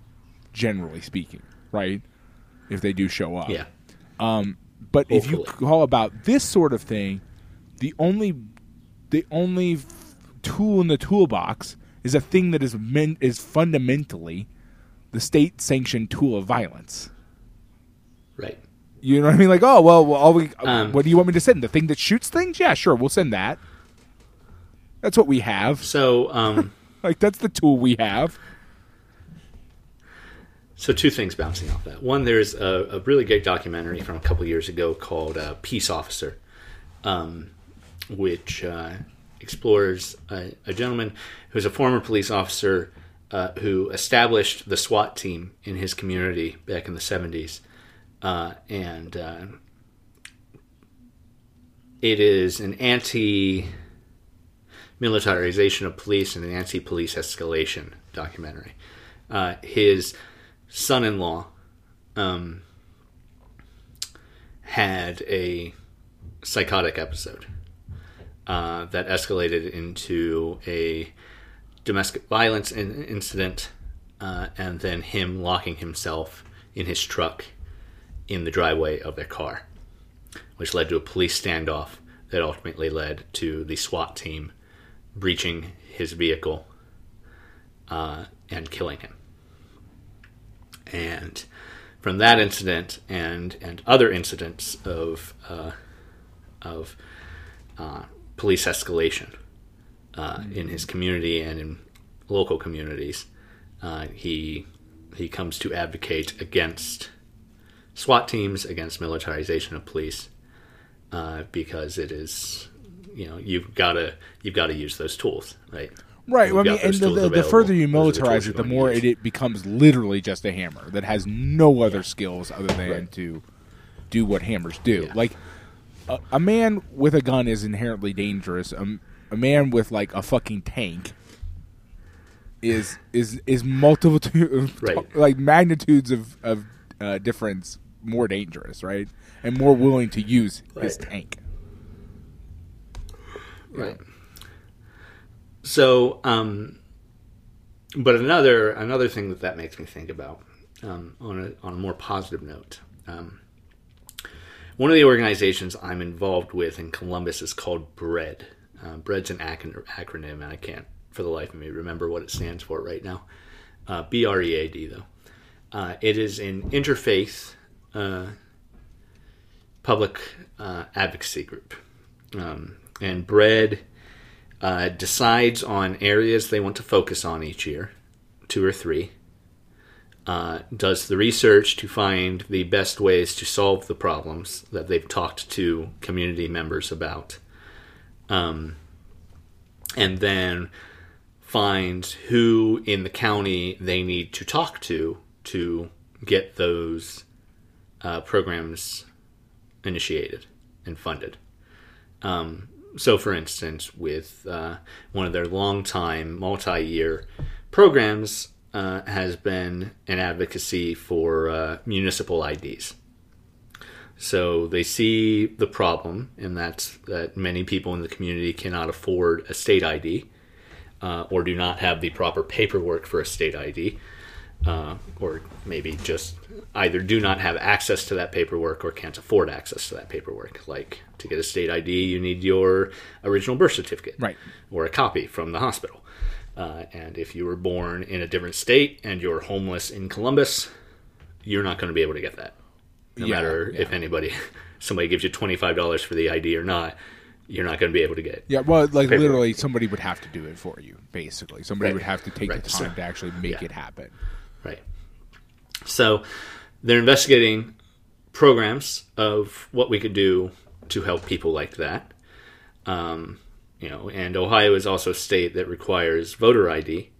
generally speaking right if they do show up yeah. but if you call about this sort of thing, the only the only tool in the toolbox is a thing that is men, is fundamentally the state sanctioned tool of violence. Right. You know what I mean? Like, oh well, well all we, Um, what do you want me to send? The thing that shoots things? Yeah, sure, we'll send that. That's what we have. So, um, Like that's the tool we have. so two things bouncing off that. One, there's a, a really great documentary from a couple years ago called uh, Peace Officer, um, which uh, explores a, a gentleman who's a former police officer uh, who established the SWAT team in his community back in the 70s. Uh, and uh, it is an anti militarization of police and an anti police escalation documentary. Uh, his son in law um, had a psychotic episode uh, that escalated into a domestic violence in- incident uh, and then him locking himself in his truck in the driveway of their car, which led to a police standoff that ultimately led to the SWAT team breaching his vehicle uh, and killing him. And from that incident and and other incidents of uh, of uh, police escalation uh, in his community and in local communities, uh, he he comes to advocate against SWAT teams, against militarization of police, uh, because it is you know you've got to you've got to use those tools, right? Right. Well, I mean, and the, the, the further you are the militarize it, the more it, it becomes literally just a hammer that has no other skills other than Right. to do what hammers do. Yeah. Like a, a man with a gun is inherently dangerous. A, a man with like a fucking tank is is is multiple Right. like magnitudes of of uh, difference more dangerous, right? And more willing to use his tank. Right. So, um, but another another thing that that makes me think about um, on a on a more positive note. Um, one of the organizations I'm involved with in Columbus is called BREAD. Uh, BREAD's an ac- acronym, and I can't for the life of me remember what it stands for right now. Uh, B R E A D though. Uh, it is an interfaith uh, public uh, advocacy group, um, and BREAD uh, decides on areas they want to focus on each year, two or three. Uh, does the research to find the best ways to solve the problems that they've talked to community members about, um, and then finds who in the county they need to talk to to get those uh, programs initiated and funded. Um, so, for instance, with uh, one of their long-time, multi-year programs uh, has been an advocacy for uh, municipal IDs. So they see the problem, and that's that many people in the community cannot afford a state ID uh, or do not have the proper paperwork for a state ID, uh, or maybe just either do not have access to that paperwork or can't afford access to that paperwork. Like to get a state ID, you need your original birth certificate Right. or a copy from the hospital. Uh, and if you were born in a different state and you're homeless in Columbus, you're not going to be able to get that. No Yeah, matter yeah. if anybody, somebody gives you twenty five dollars for the ID or not, you're not going to be able to get. it. Yeah, well, like Paperwork. literally, somebody would have to do it for you. Basically, somebody Right. would have to take Right. the time So- to actually make yeah. it happen. Right. So they're investigating programs of what we could do to help people like that. Um, you know, and Ohio is also a state that requires voter ID.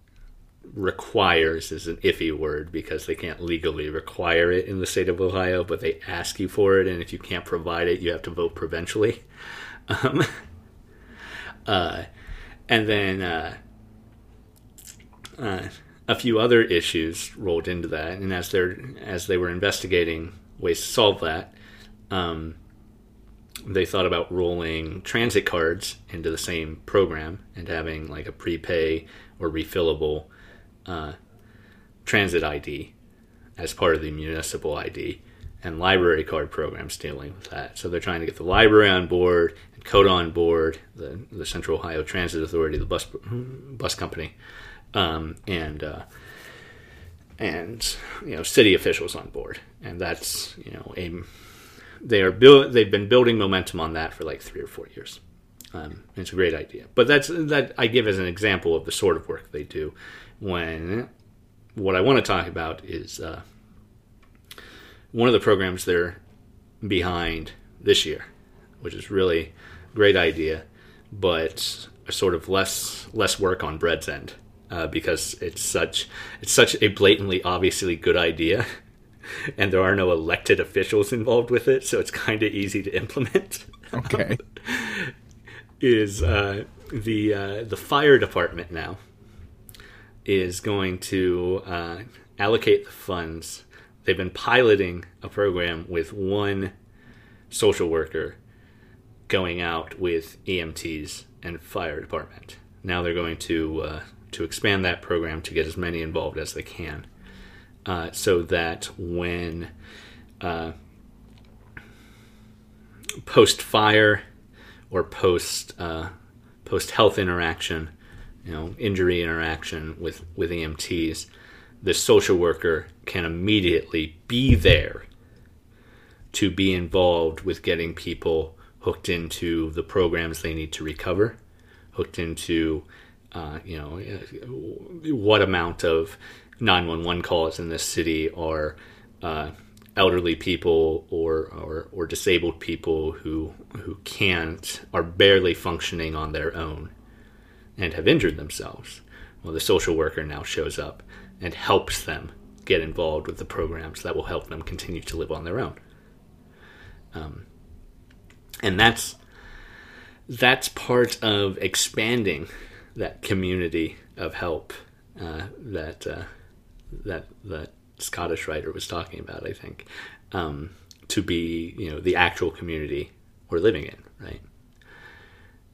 Requires is an iffy word because they can't legally require it in the state of Ohio, but they ask you for it, and if you can't provide it, you have to vote provincially. Um, uh, and then uh, uh, a few other issues rolled into that, and as they're as they were investigating ways to solve that, um, they thought about rolling transit cards into the same program and having like a prepay or refillable uh, transit ID as part of the municipal ID, and library card programs dealing with that. So they're trying to get the library on board and COTA on board, the the Central Ohio Transit Authority, the bus bus company, um, and uh, and you know city officials on board, and that's you know a they are they've been building momentum on that for like three or four years. Um, it's a great idea, but that's that I give as an example of the sort of work they do. When what I want to talk about is uh, one of the programs they're behind this year, which is really great idea, but a sort of less less work on BREAD's end uh, because it's such it's such a blatantly obviously good idea, and there are no elected officials involved with it, so it's kind of easy to implement. Okay. is uh, the uh, the fire department now is going to uh, allocate the funds. They've been piloting a program with one social worker going out with EMTs and fire department. Now they're going to uh, to expand that program to get as many involved as they can, uh, so that when uh, post fire or post uh, post health interaction, you know, injury interaction with with EMTs, the social worker can immediately be there to be involved with getting people hooked into the programs they need to recover, hooked into uh, you know what amount of 911 calls in this city are uh, elderly people or, or or disabled people who who can't are barely functioning on their own and have injured themselves. Well, the social worker now shows up and helps them get involved with the programs that will help them continue to live on their own. Um, and that's that's part of expanding that community of help uh, that uh, that that Scottish writer was talking about. I think um, to be you know the actual community we're living in, right?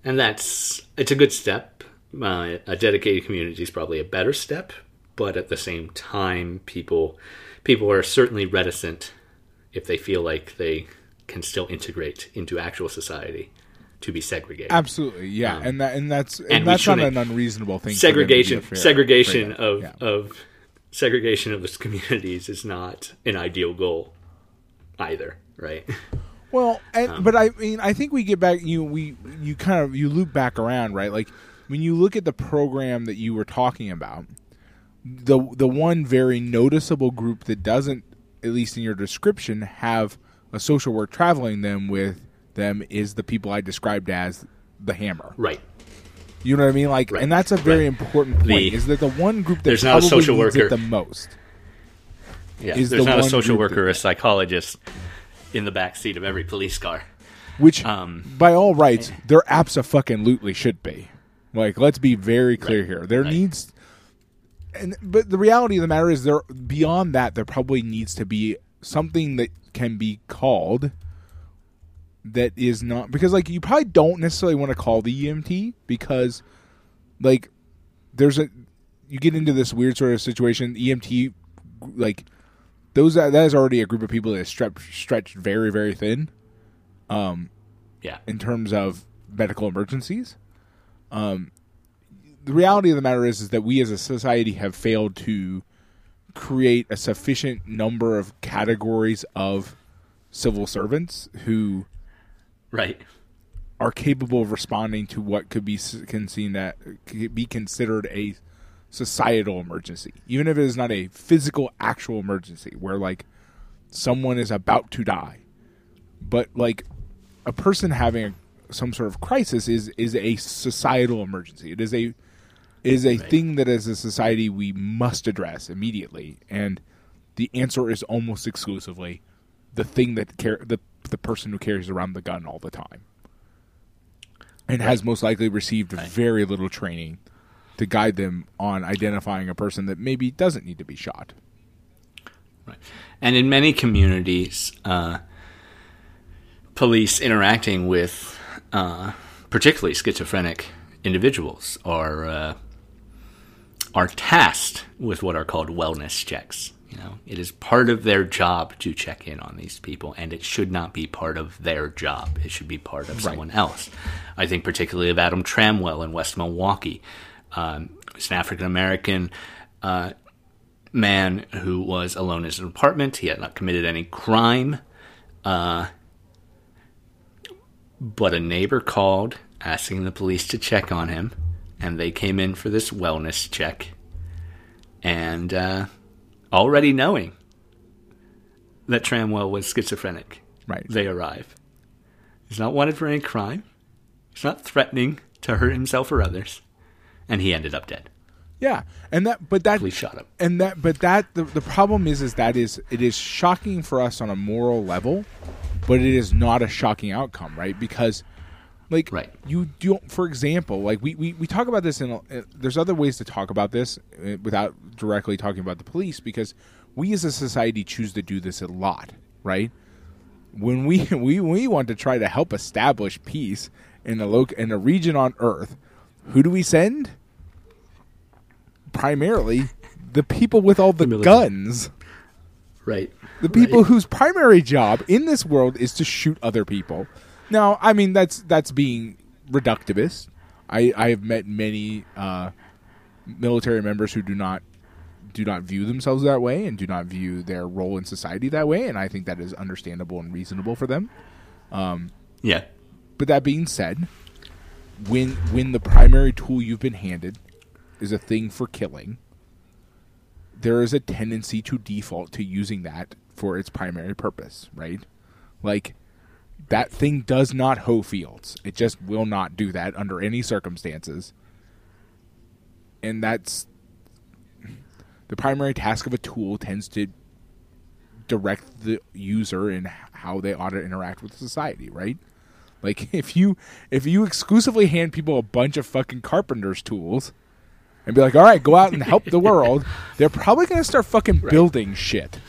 And that's it's a good step. Uh, a dedicated community is probably a better step, but at the same time, people people are certainly reticent if they feel like they can still integrate into actual society to be segregated. Absolutely, yeah, Um, and that and that's and, and that's not an unreasonable thing. for them to be segregation segregation of Yeah. of segregation of those communities is not an ideal goal either, right? Well, and, Um, but I mean, I think we get back. You we you kind of you loop back around, right? Like when you look at the program that you were talking about, the the one very noticeable group that doesn't, at least in your description, have a social work traveling them with them is the people I described as the hammer. right. You know what I mean? Like, Right, and that's a very right. important point. The- is that the one group that There's not a probably social needs worker. it the most? Yeah. There's the not a social worker or a psychologist in the back seat of every police car. Which, Um, by all rights, there abso-fucking-lutely should be. Like, let's be very clear Right, here. There needs, and but the reality of the matter is there beyond that there probably needs to be something that can be called that is not because like you probably don't necessarily want to call the EMT because like there's a you get into this weird sort of situation EMT like those that, that is already a group of people that is stretched stretched very very thin um Yeah. in terms of medical emergencies. Um, the reality of the matter is, is that we as a society have failed to create a sufficient number of categories of civil servants who Right. are capable of responding to what could be seen that could be considered a societal emergency, even if it is not a physical actual emergency where like someone is about to die, but like a person having a, some sort of crisis is is a societal emergency. It is a is a Right. thing that as a society we must address immediately, and the answer is almost exclusively the thing that car- the the person who carries around the gun all the time and has most likely received very little training to guide them on identifying a person that maybe doesn't need to be shot. Right. And in many communities, uh, police interacting with uh, particularly schizophrenic individuals are uh, are tasked with what are called wellness checks. You know, it is part of their job to check in on these people, and it should not be part of their job. It should be part of someone else. I think particularly of Adam Trammell in West Milwaukee. Um, he's an African American uh, man who was alone in his apartment. He had not committed any crime. Uh, but a neighbor called asking the police to check on him, and they came in for this wellness check. And uh, already knowing that Trammell was schizophrenic, Right. they arrive. He's not wanted for any crime. He's not threatening to hurt himself or others. And he ended up dead. Yeah, and that but that Police shot him. and that but that the, the problem is is that is it is shocking for us on a moral level, but it is not a shocking outcome, right? Because like Right. you don't for example like we, we, we talk about this in uh, there's other ways to talk about this uh, without directly talking about the police because we as a society choose to do this a lot right when we we we want to try to help establish peace in a loc in a region on earth who do we send primarily the people with all the, guns Right. the people whose primary job in this world is to shoot other people. Now, I mean that's that's being reductivist. I I have met many uh, military members who do not do not view themselves that way and do not view their role in society that way, and I think that is understandable and reasonable for them. Um, yeah. But that being said, when when the primary tool you've been handed is a thing for killing, there is a tendency to default to using that for its primary purpose, right? Like that thing does not hoe fields. It just will not do that under any circumstances. And that's the primary task of a tool tends to direct the user in how they ought to interact with society, right? Like if you if you exclusively hand people a bunch of fucking carpenter's tools and be like, "All right, go out and help the world," they're probably going to start fucking building shit.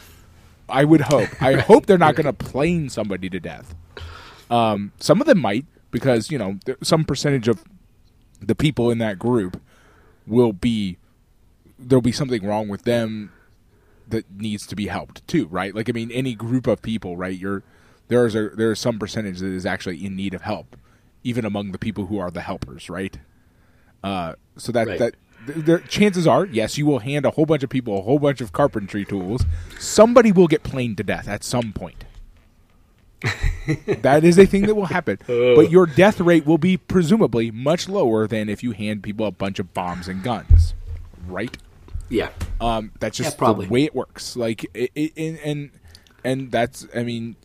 I would hope. I hope they're not going to plane somebody to death. Um, some of them might because you know some percentage of the people in that group will be there'll be something wrong with them that needs to be helped too, right? Like I mean, any group of people, right? You're there's a there's some percentage that is actually in need of help, even among the people who are the helpers, right? Uh, so that Right. that th- there, chances are, yes, you will hand a whole bunch of people a whole bunch of carpentry tools. Somebody will get planed to death at some point. that is a thing that will happen, but your death rate will be presumably much lower than if you hand people a bunch of bombs and guns, right? Yeah. Um, that's just Yeah, probably. the way it works. Like, it, it, and, and that's, I mean,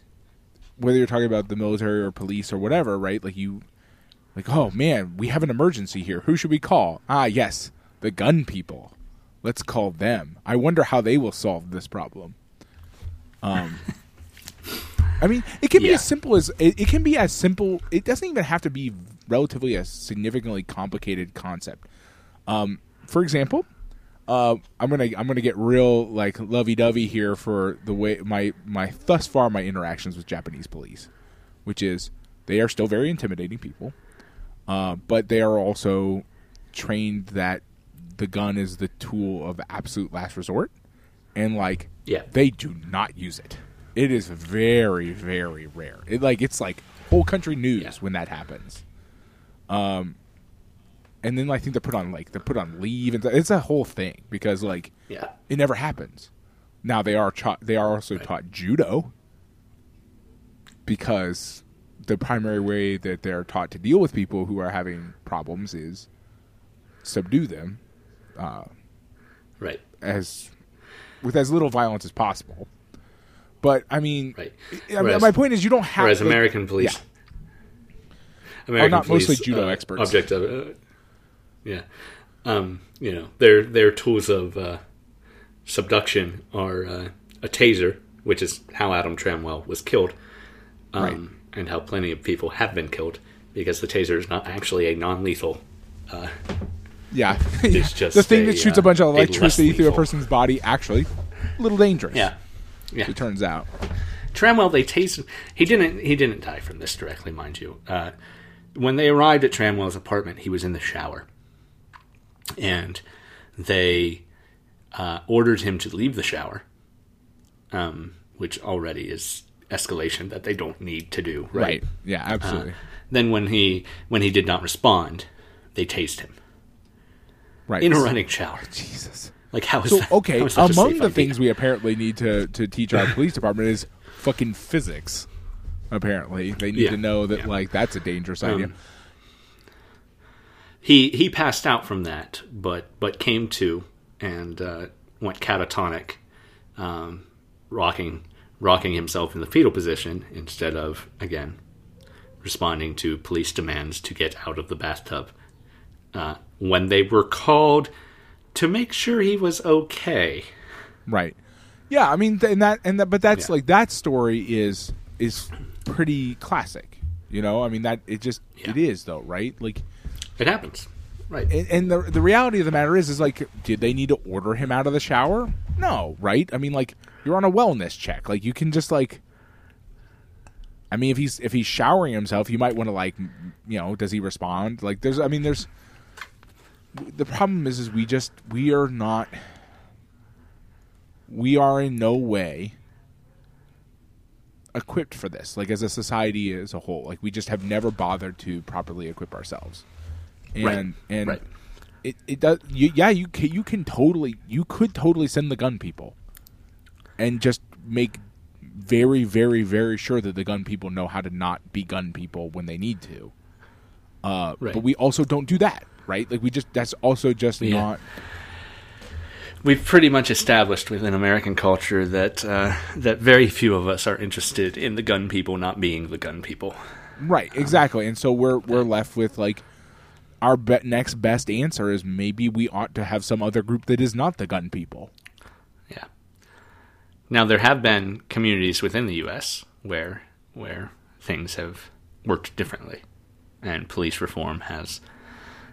whether you're talking about the military or police or whatever, right? Like you, like, oh man, we have an emergency here. Who should we call? Ah, yes, the gun people. Let's call them. I wonder how they will solve this problem. Um, I mean, it can be as simple as it, it can be as simple. It doesn't even have to be relatively a significantly complicated concept. Um, for example, uh, I'm gonna I'm gonna get real like lovey dovey here for the way my my thus far my interactions with Japanese police, which is they are still very intimidating people, uh, but they are also trained that the gun is the tool of absolute last resort, and like Yeah. they do not use it. It is very very rare. It like it's like whole country news Yeah. when that happens. Um, and then I think they're put on like they're put on leave and th- it's a whole thing because like Yeah. it never happens. Now they are cha- they are also Right. taught judo because the primary way that they're taught to deal with people who are having problems is subdue them Right. as with as little violence as possible. But I mean, Right. I mean, my point is you don't have Whereas like- American police, yeah. American not police, mostly judo uh, experts. Object of, uh, yeah, um, you know, their their tools of uh, subduction are uh, a taser, which is how Adam Trammell was killed, um, Right. and how plenty of people have been killed because the taser is not actually a non-lethal. Yeah, It's just the thing a, that shoots uh, a bunch of a electricity through a person's body. Actually, a little dangerous. Yeah, yeah. it turns out. Trammell, they tased. He didn't. He didn't die from this directly, mind you. Uh, when they arrived at Trammell's apartment, he was in the shower, and they uh, ordered him to leave the shower, um, which already is escalation that they don't need to do. Right. Right. Yeah, absolutely. Then when he when he did not respond, they tased him right. in a running shower. Jesus. Like how is So that? okay, is among the idea? things we apparently need to to teach our police department is fucking physics. Apparently, they need Yeah. to know that Yeah. like that's a dangerous idea. He he passed out from that, but but came to and uh, went catatonic, um, rocking rocking himself in the fetal position instead of again responding to police demands to get out of the bathtub. Uh, when they were called to make sure he was okay. Right. Yeah, I mean, and that and that, but that's Yeah. like that story is is pretty classic. You know, I mean that it just Yeah. it is though, right? Like, It happens, right? and, and the the reality of the matter is, is like, did they need to order him out of the shower? No, right? I mean, like, you're on a wellness check. Like, you can just like. I mean, if he's if he's showering himself, you might want to like, you know, does he respond? Like, there's, I mean, there's. The problem is, is we just we are not. We are in no way equipped for this. Like as a society as a whole, like we just have never bothered to properly equip ourselves. And Right. and Right. it it does. You, yeah, you can, you can totally you could totally send the gun people, and just make very very very sure that the gun people know how to not be gun people when they need to. Uh, Right. But we also don't do that, right? Like we just that's also just Yeah. not. We've pretty much established within American culture that uh, that very few of us are interested in the gun people not being the gun people. Right, exactly. And so we're we're left with like our be- next best answer is maybe we ought to have some other group that is not the gun people. Yeah. Now there have been communities within the U.S. where where things have worked differently, and police reform has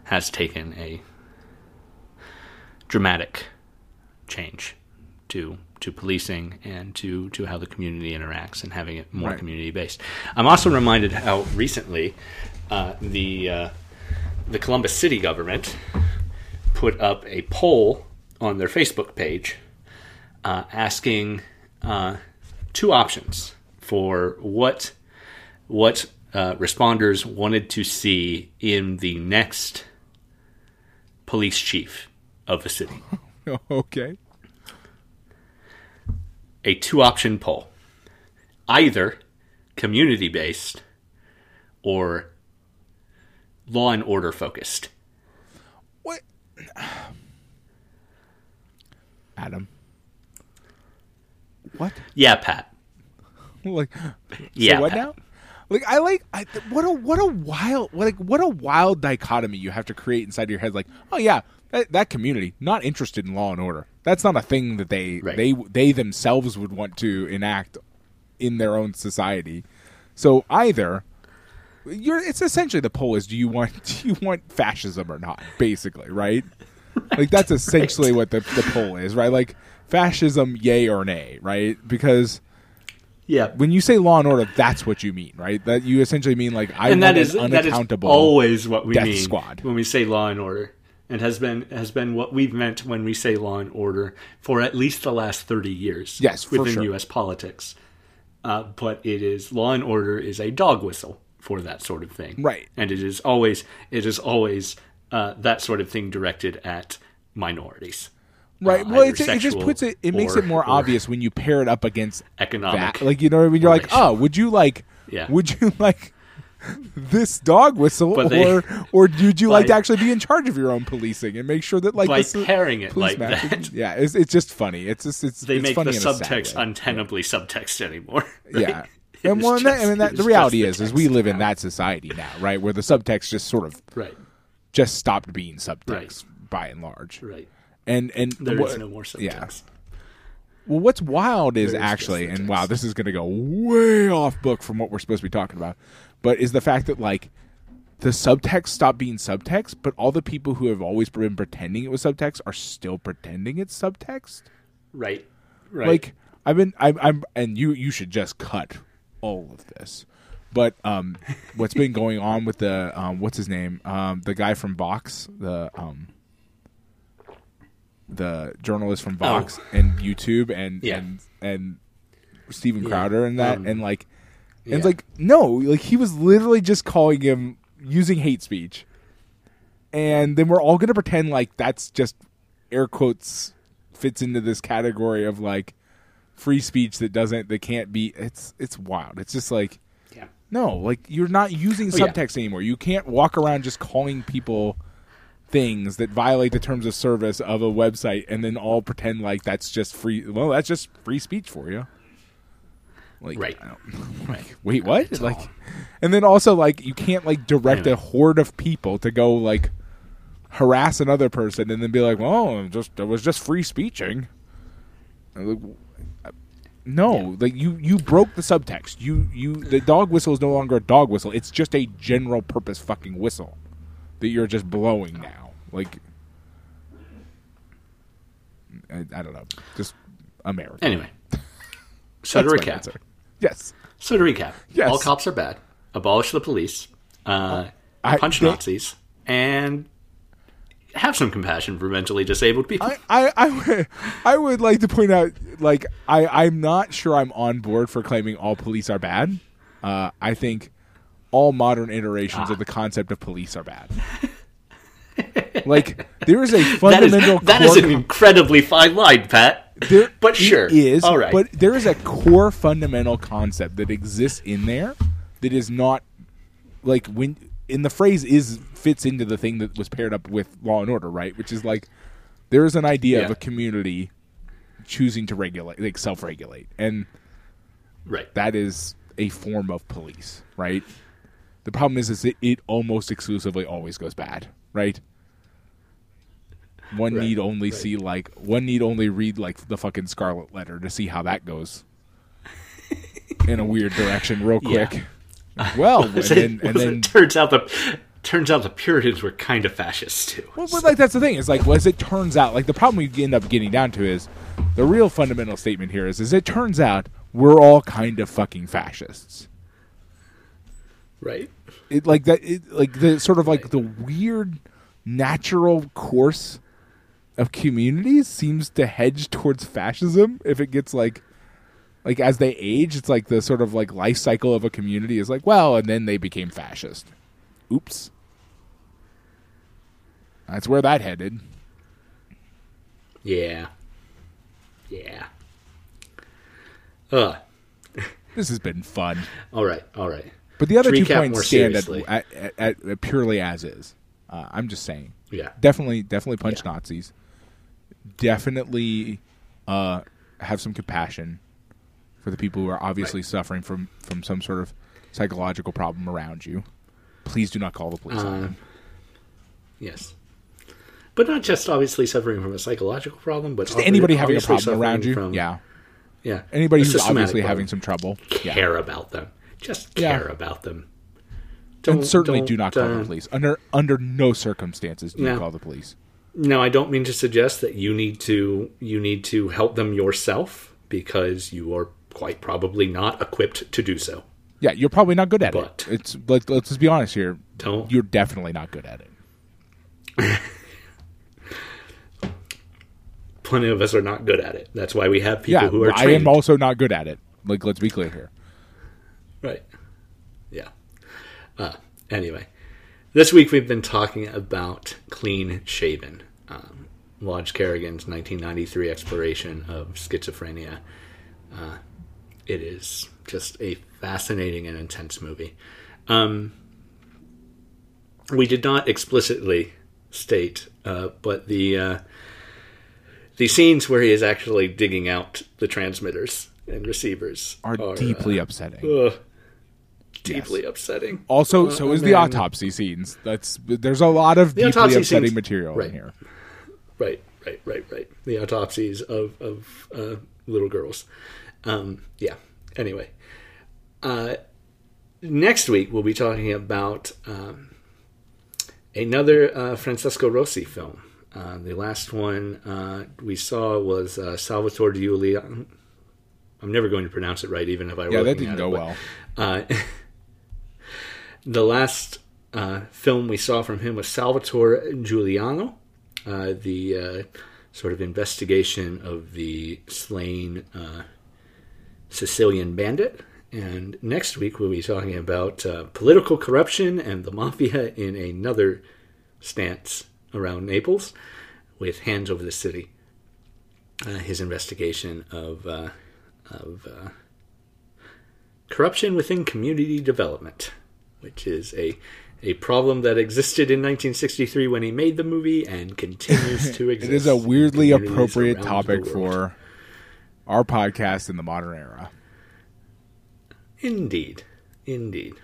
has taken a dramatic change to to policing and to to how the community interacts and having it more Right. community based. I'm also reminded how recently uh, the uh, the Columbus City government put up a poll on their Facebook page uh, asking uh, two options for what what uh, responders wanted to see in the next police chief of the city. okay. A two option poll either community based or law and order focused. What? Adam. What? Yeah, Pat. like Yeah. so what Pat. now? Like I like I, what a what a wild like what a wild dichotomy you have to create inside of your head. Like oh yeah, that, that community not interested in law and order. That's not a thing that they Right. they they themselves would want to enact in their own society. So either you're it's essentially the poll is do you want do you want fascism or not basically right Like that's essentially what the the poll is, right? Like fascism, yay or nay, right? Because Yeah. when you say law and order, that's what you mean, right? That you essentially mean like I and that is an that is unaccountable. always what we mean squad. when we say law and order, and has been has been what we've meant when we say law and order for at least the last thirty years. Yes, within sure. U.S. politics. Uh, but it is law and order is a dog whistle for that sort of thing, Right. And it is always it is always uh, that sort of thing directed at minorities, right. uh, well, it's, it just puts it. It makes it more obvious when you pair it up against economic. that. Like you know, what I mean? you're like, oh, would you like? Yeah. Would you like? This dog whistle, they- or or would you like to actually be in charge of your own policing and make sure that like by this pairing it like matches- that, Yeah, it's, it's just funny. It's just it's they it's make the subtext untenably subtext anymore. right? Yeah. And is well, I just- mean, that, the reality is, the is we live in that society now, right, where the subtext just sort of Right, just stopped being subtext Right. by and large. right. And and There is what- no more subtext. yeah. Well, what's wild is is just actually, and wow, this is going to go way off book from what we're supposed to be talking about, but is the fact that like the subtext stopped being subtext, but all the people who have always been pretending it was subtext are still pretending it's subtext. Right. Right. Like I've been, I'm, I'm, and you, you should just cut all of this. But um, what's been going on with the um, what's his name, um, the guy from Vox, the um, the journalist from Vox and YouTube, and Oh. Yeah. and and Steven Yeah. Crowder and that, Um, and like, and yeah. it's like no, like he was literally just calling him using hate speech, and then we're all gonna pretend like that's just air quotes fits into this category of like free speech that doesn't that can't be it's it's wild it's just like yeah. no like you're not using Oh, yeah. subtext anymore you can't walk around just calling people things that violate the terms of service of a website and then all pretend like that's just free well that's just free speech for you like Right. Like wait what like and then also like you can't like direct Anyway. a horde of people to go like harass another person and then be like well just it was just free speeching And, like, no, like you you broke the subtext. You you the dog whistle is no longer a dog whistle. It's just a general purpose fucking whistle that you're just blowing now. Like I, I don't know, just America. Anyway. So to recap. Yes. So to recap. Yes. All cops are bad. Abolish the police. Uh, I- punch Nazis. And have some compassion for mentally disabled people. I, I, I, would, I would like to point out, like, I, I'm not sure I'm on board for claiming all police are bad. Uh, I think all modern iterations of the concept of police are bad. like, there is a that is, fundamental that is an incredibly fine line, Pat. There But sure. is All right. But there is a core fundamental concept that exists in there that is not like when in the phrase is fits into the thing that was paired up with law and order, right? Which is like there is an idea of a community choosing to regulate, like self-regulate, and right. that is a form of police, right? The problem is, is it, it almost exclusively always goes bad, right? One Right, need only right. see like one need only read like the fucking Scarlet Letter to see how that goes in a weird direction, real Yeah. Well, and then, it- and then it turns out the turns out the Puritans were kind of fascists too. Well, but like that's the thing. Is like, well, as it turns out, like the problem we end up getting down to is the real fundamental statement here is, is it turns out we're all kind of fucking fascists. Right. It like that. It like the sort of like the weird natural course of communities seems to hedge towards fascism if it gets like like as they age it's like the sort of like life cycle of a community is like well and then they became fascist oops that's where that headed Yeah. Yeah. Ugh. This has been fun. All right. All right. But the other To two points stand at, at, at, at purely as is. Uh, I'm just saying. Yeah. Definitely, definitely punch Yeah. Nazis. Definitely uh, have some compassion for the people who are obviously Right. suffering from, from some sort of psychological problem around you. Please do not call the police on Um, them. Yes. But not just obviously suffering from a psychological problem, but Just anybody having a problem around you. From, yeah. Yeah. Anybody who's obviously problem. having some trouble. Yeah. care about them. Just Yeah. care about them. and certainly do don't, not call the uh, police. Under under no circumstances do you call the police. Now, I don't mean to suggest that you need to you need to help them yourself because you are quite probably not equipped to do so. Yeah, you're probably not good at it. But- it. It's let, let's just be honest here. Don't You're definitely not good at it. plenty of us are not good at it. That's why we have people Yeah, who are I am also not good at it. Like, let's be clear here. Right. Yeah. Uh, anyway, this week we've been talking about Clean Shaven, um, Lodge Kerrigan's 1993 exploration of schizophrenia. Uh, it is just a fascinating and intense movie. Um, we did not explicitly state, uh, but the uh, the scenes where he is actually digging out the transmitters and receivers Are, uh, deeply upsetting. Ugh. Deeply upsetting. Also, Uh, so is the autopsy scenes. That's there's a lot of The deeply upsetting scenes- material right. in here. Right, right, right, right. The autopsies of of uh, little girls. Um, yeah. Anyway, uh, next week we'll be talking about um, another uh, Francesco Rosi film. Uh, the last one uh, we saw was uh, Salvatore Giuliano. I'm never going to pronounce it right, even if I Yeah, were that didn't go it, well. Uh, the last uh, film we saw from him was Salvatore Giuliano, uh, the uh, sort of investigation of the slain uh, Sicilian bandit. And next week we'll be talking about uh, political corruption and the mafia in another stance around Naples with Hands Over the City. Uh, his investigation of uh, of uh, corruption within community development, which is a a problem that existed in 1963 when he made the movie and continues to exist. It is a weirdly appropriate topic for our podcast in the modern era. Indeed. Indeed.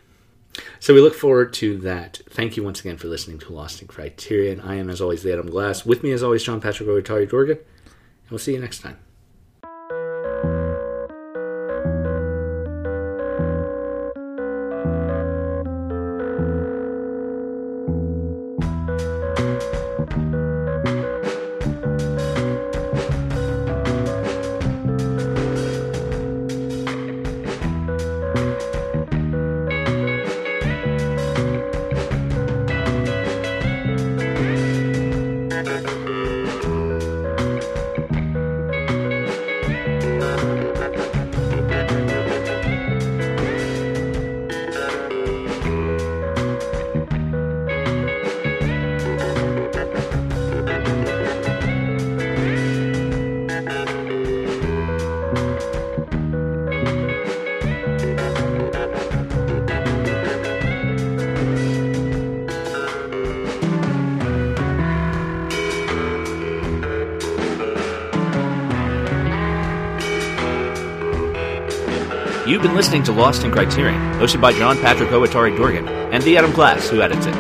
So we look forward to that. Thank you once again for listening to Lost in Criterion. I am, as always, the Adam Glass. With me, as always, John Patrick Otari Dorgan. And we'll see you next time. Listening to Lost in Criterion, hosted by John Patrick Owatari Dorgan and the Adam Glass, who edits it.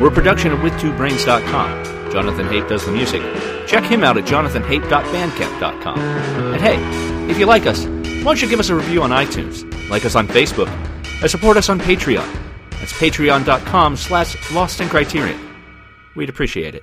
We're a production of WithTwoBrains.com. Jonathan Haight does the music. Check him out at jonathanhaight.bandcamp.com. And hey, if you like us, why don't you give us a review on iTunes, like us on Facebook, and support us on Patreon. That's patreon.com slash Lost in Criterion. We'd appreciate it.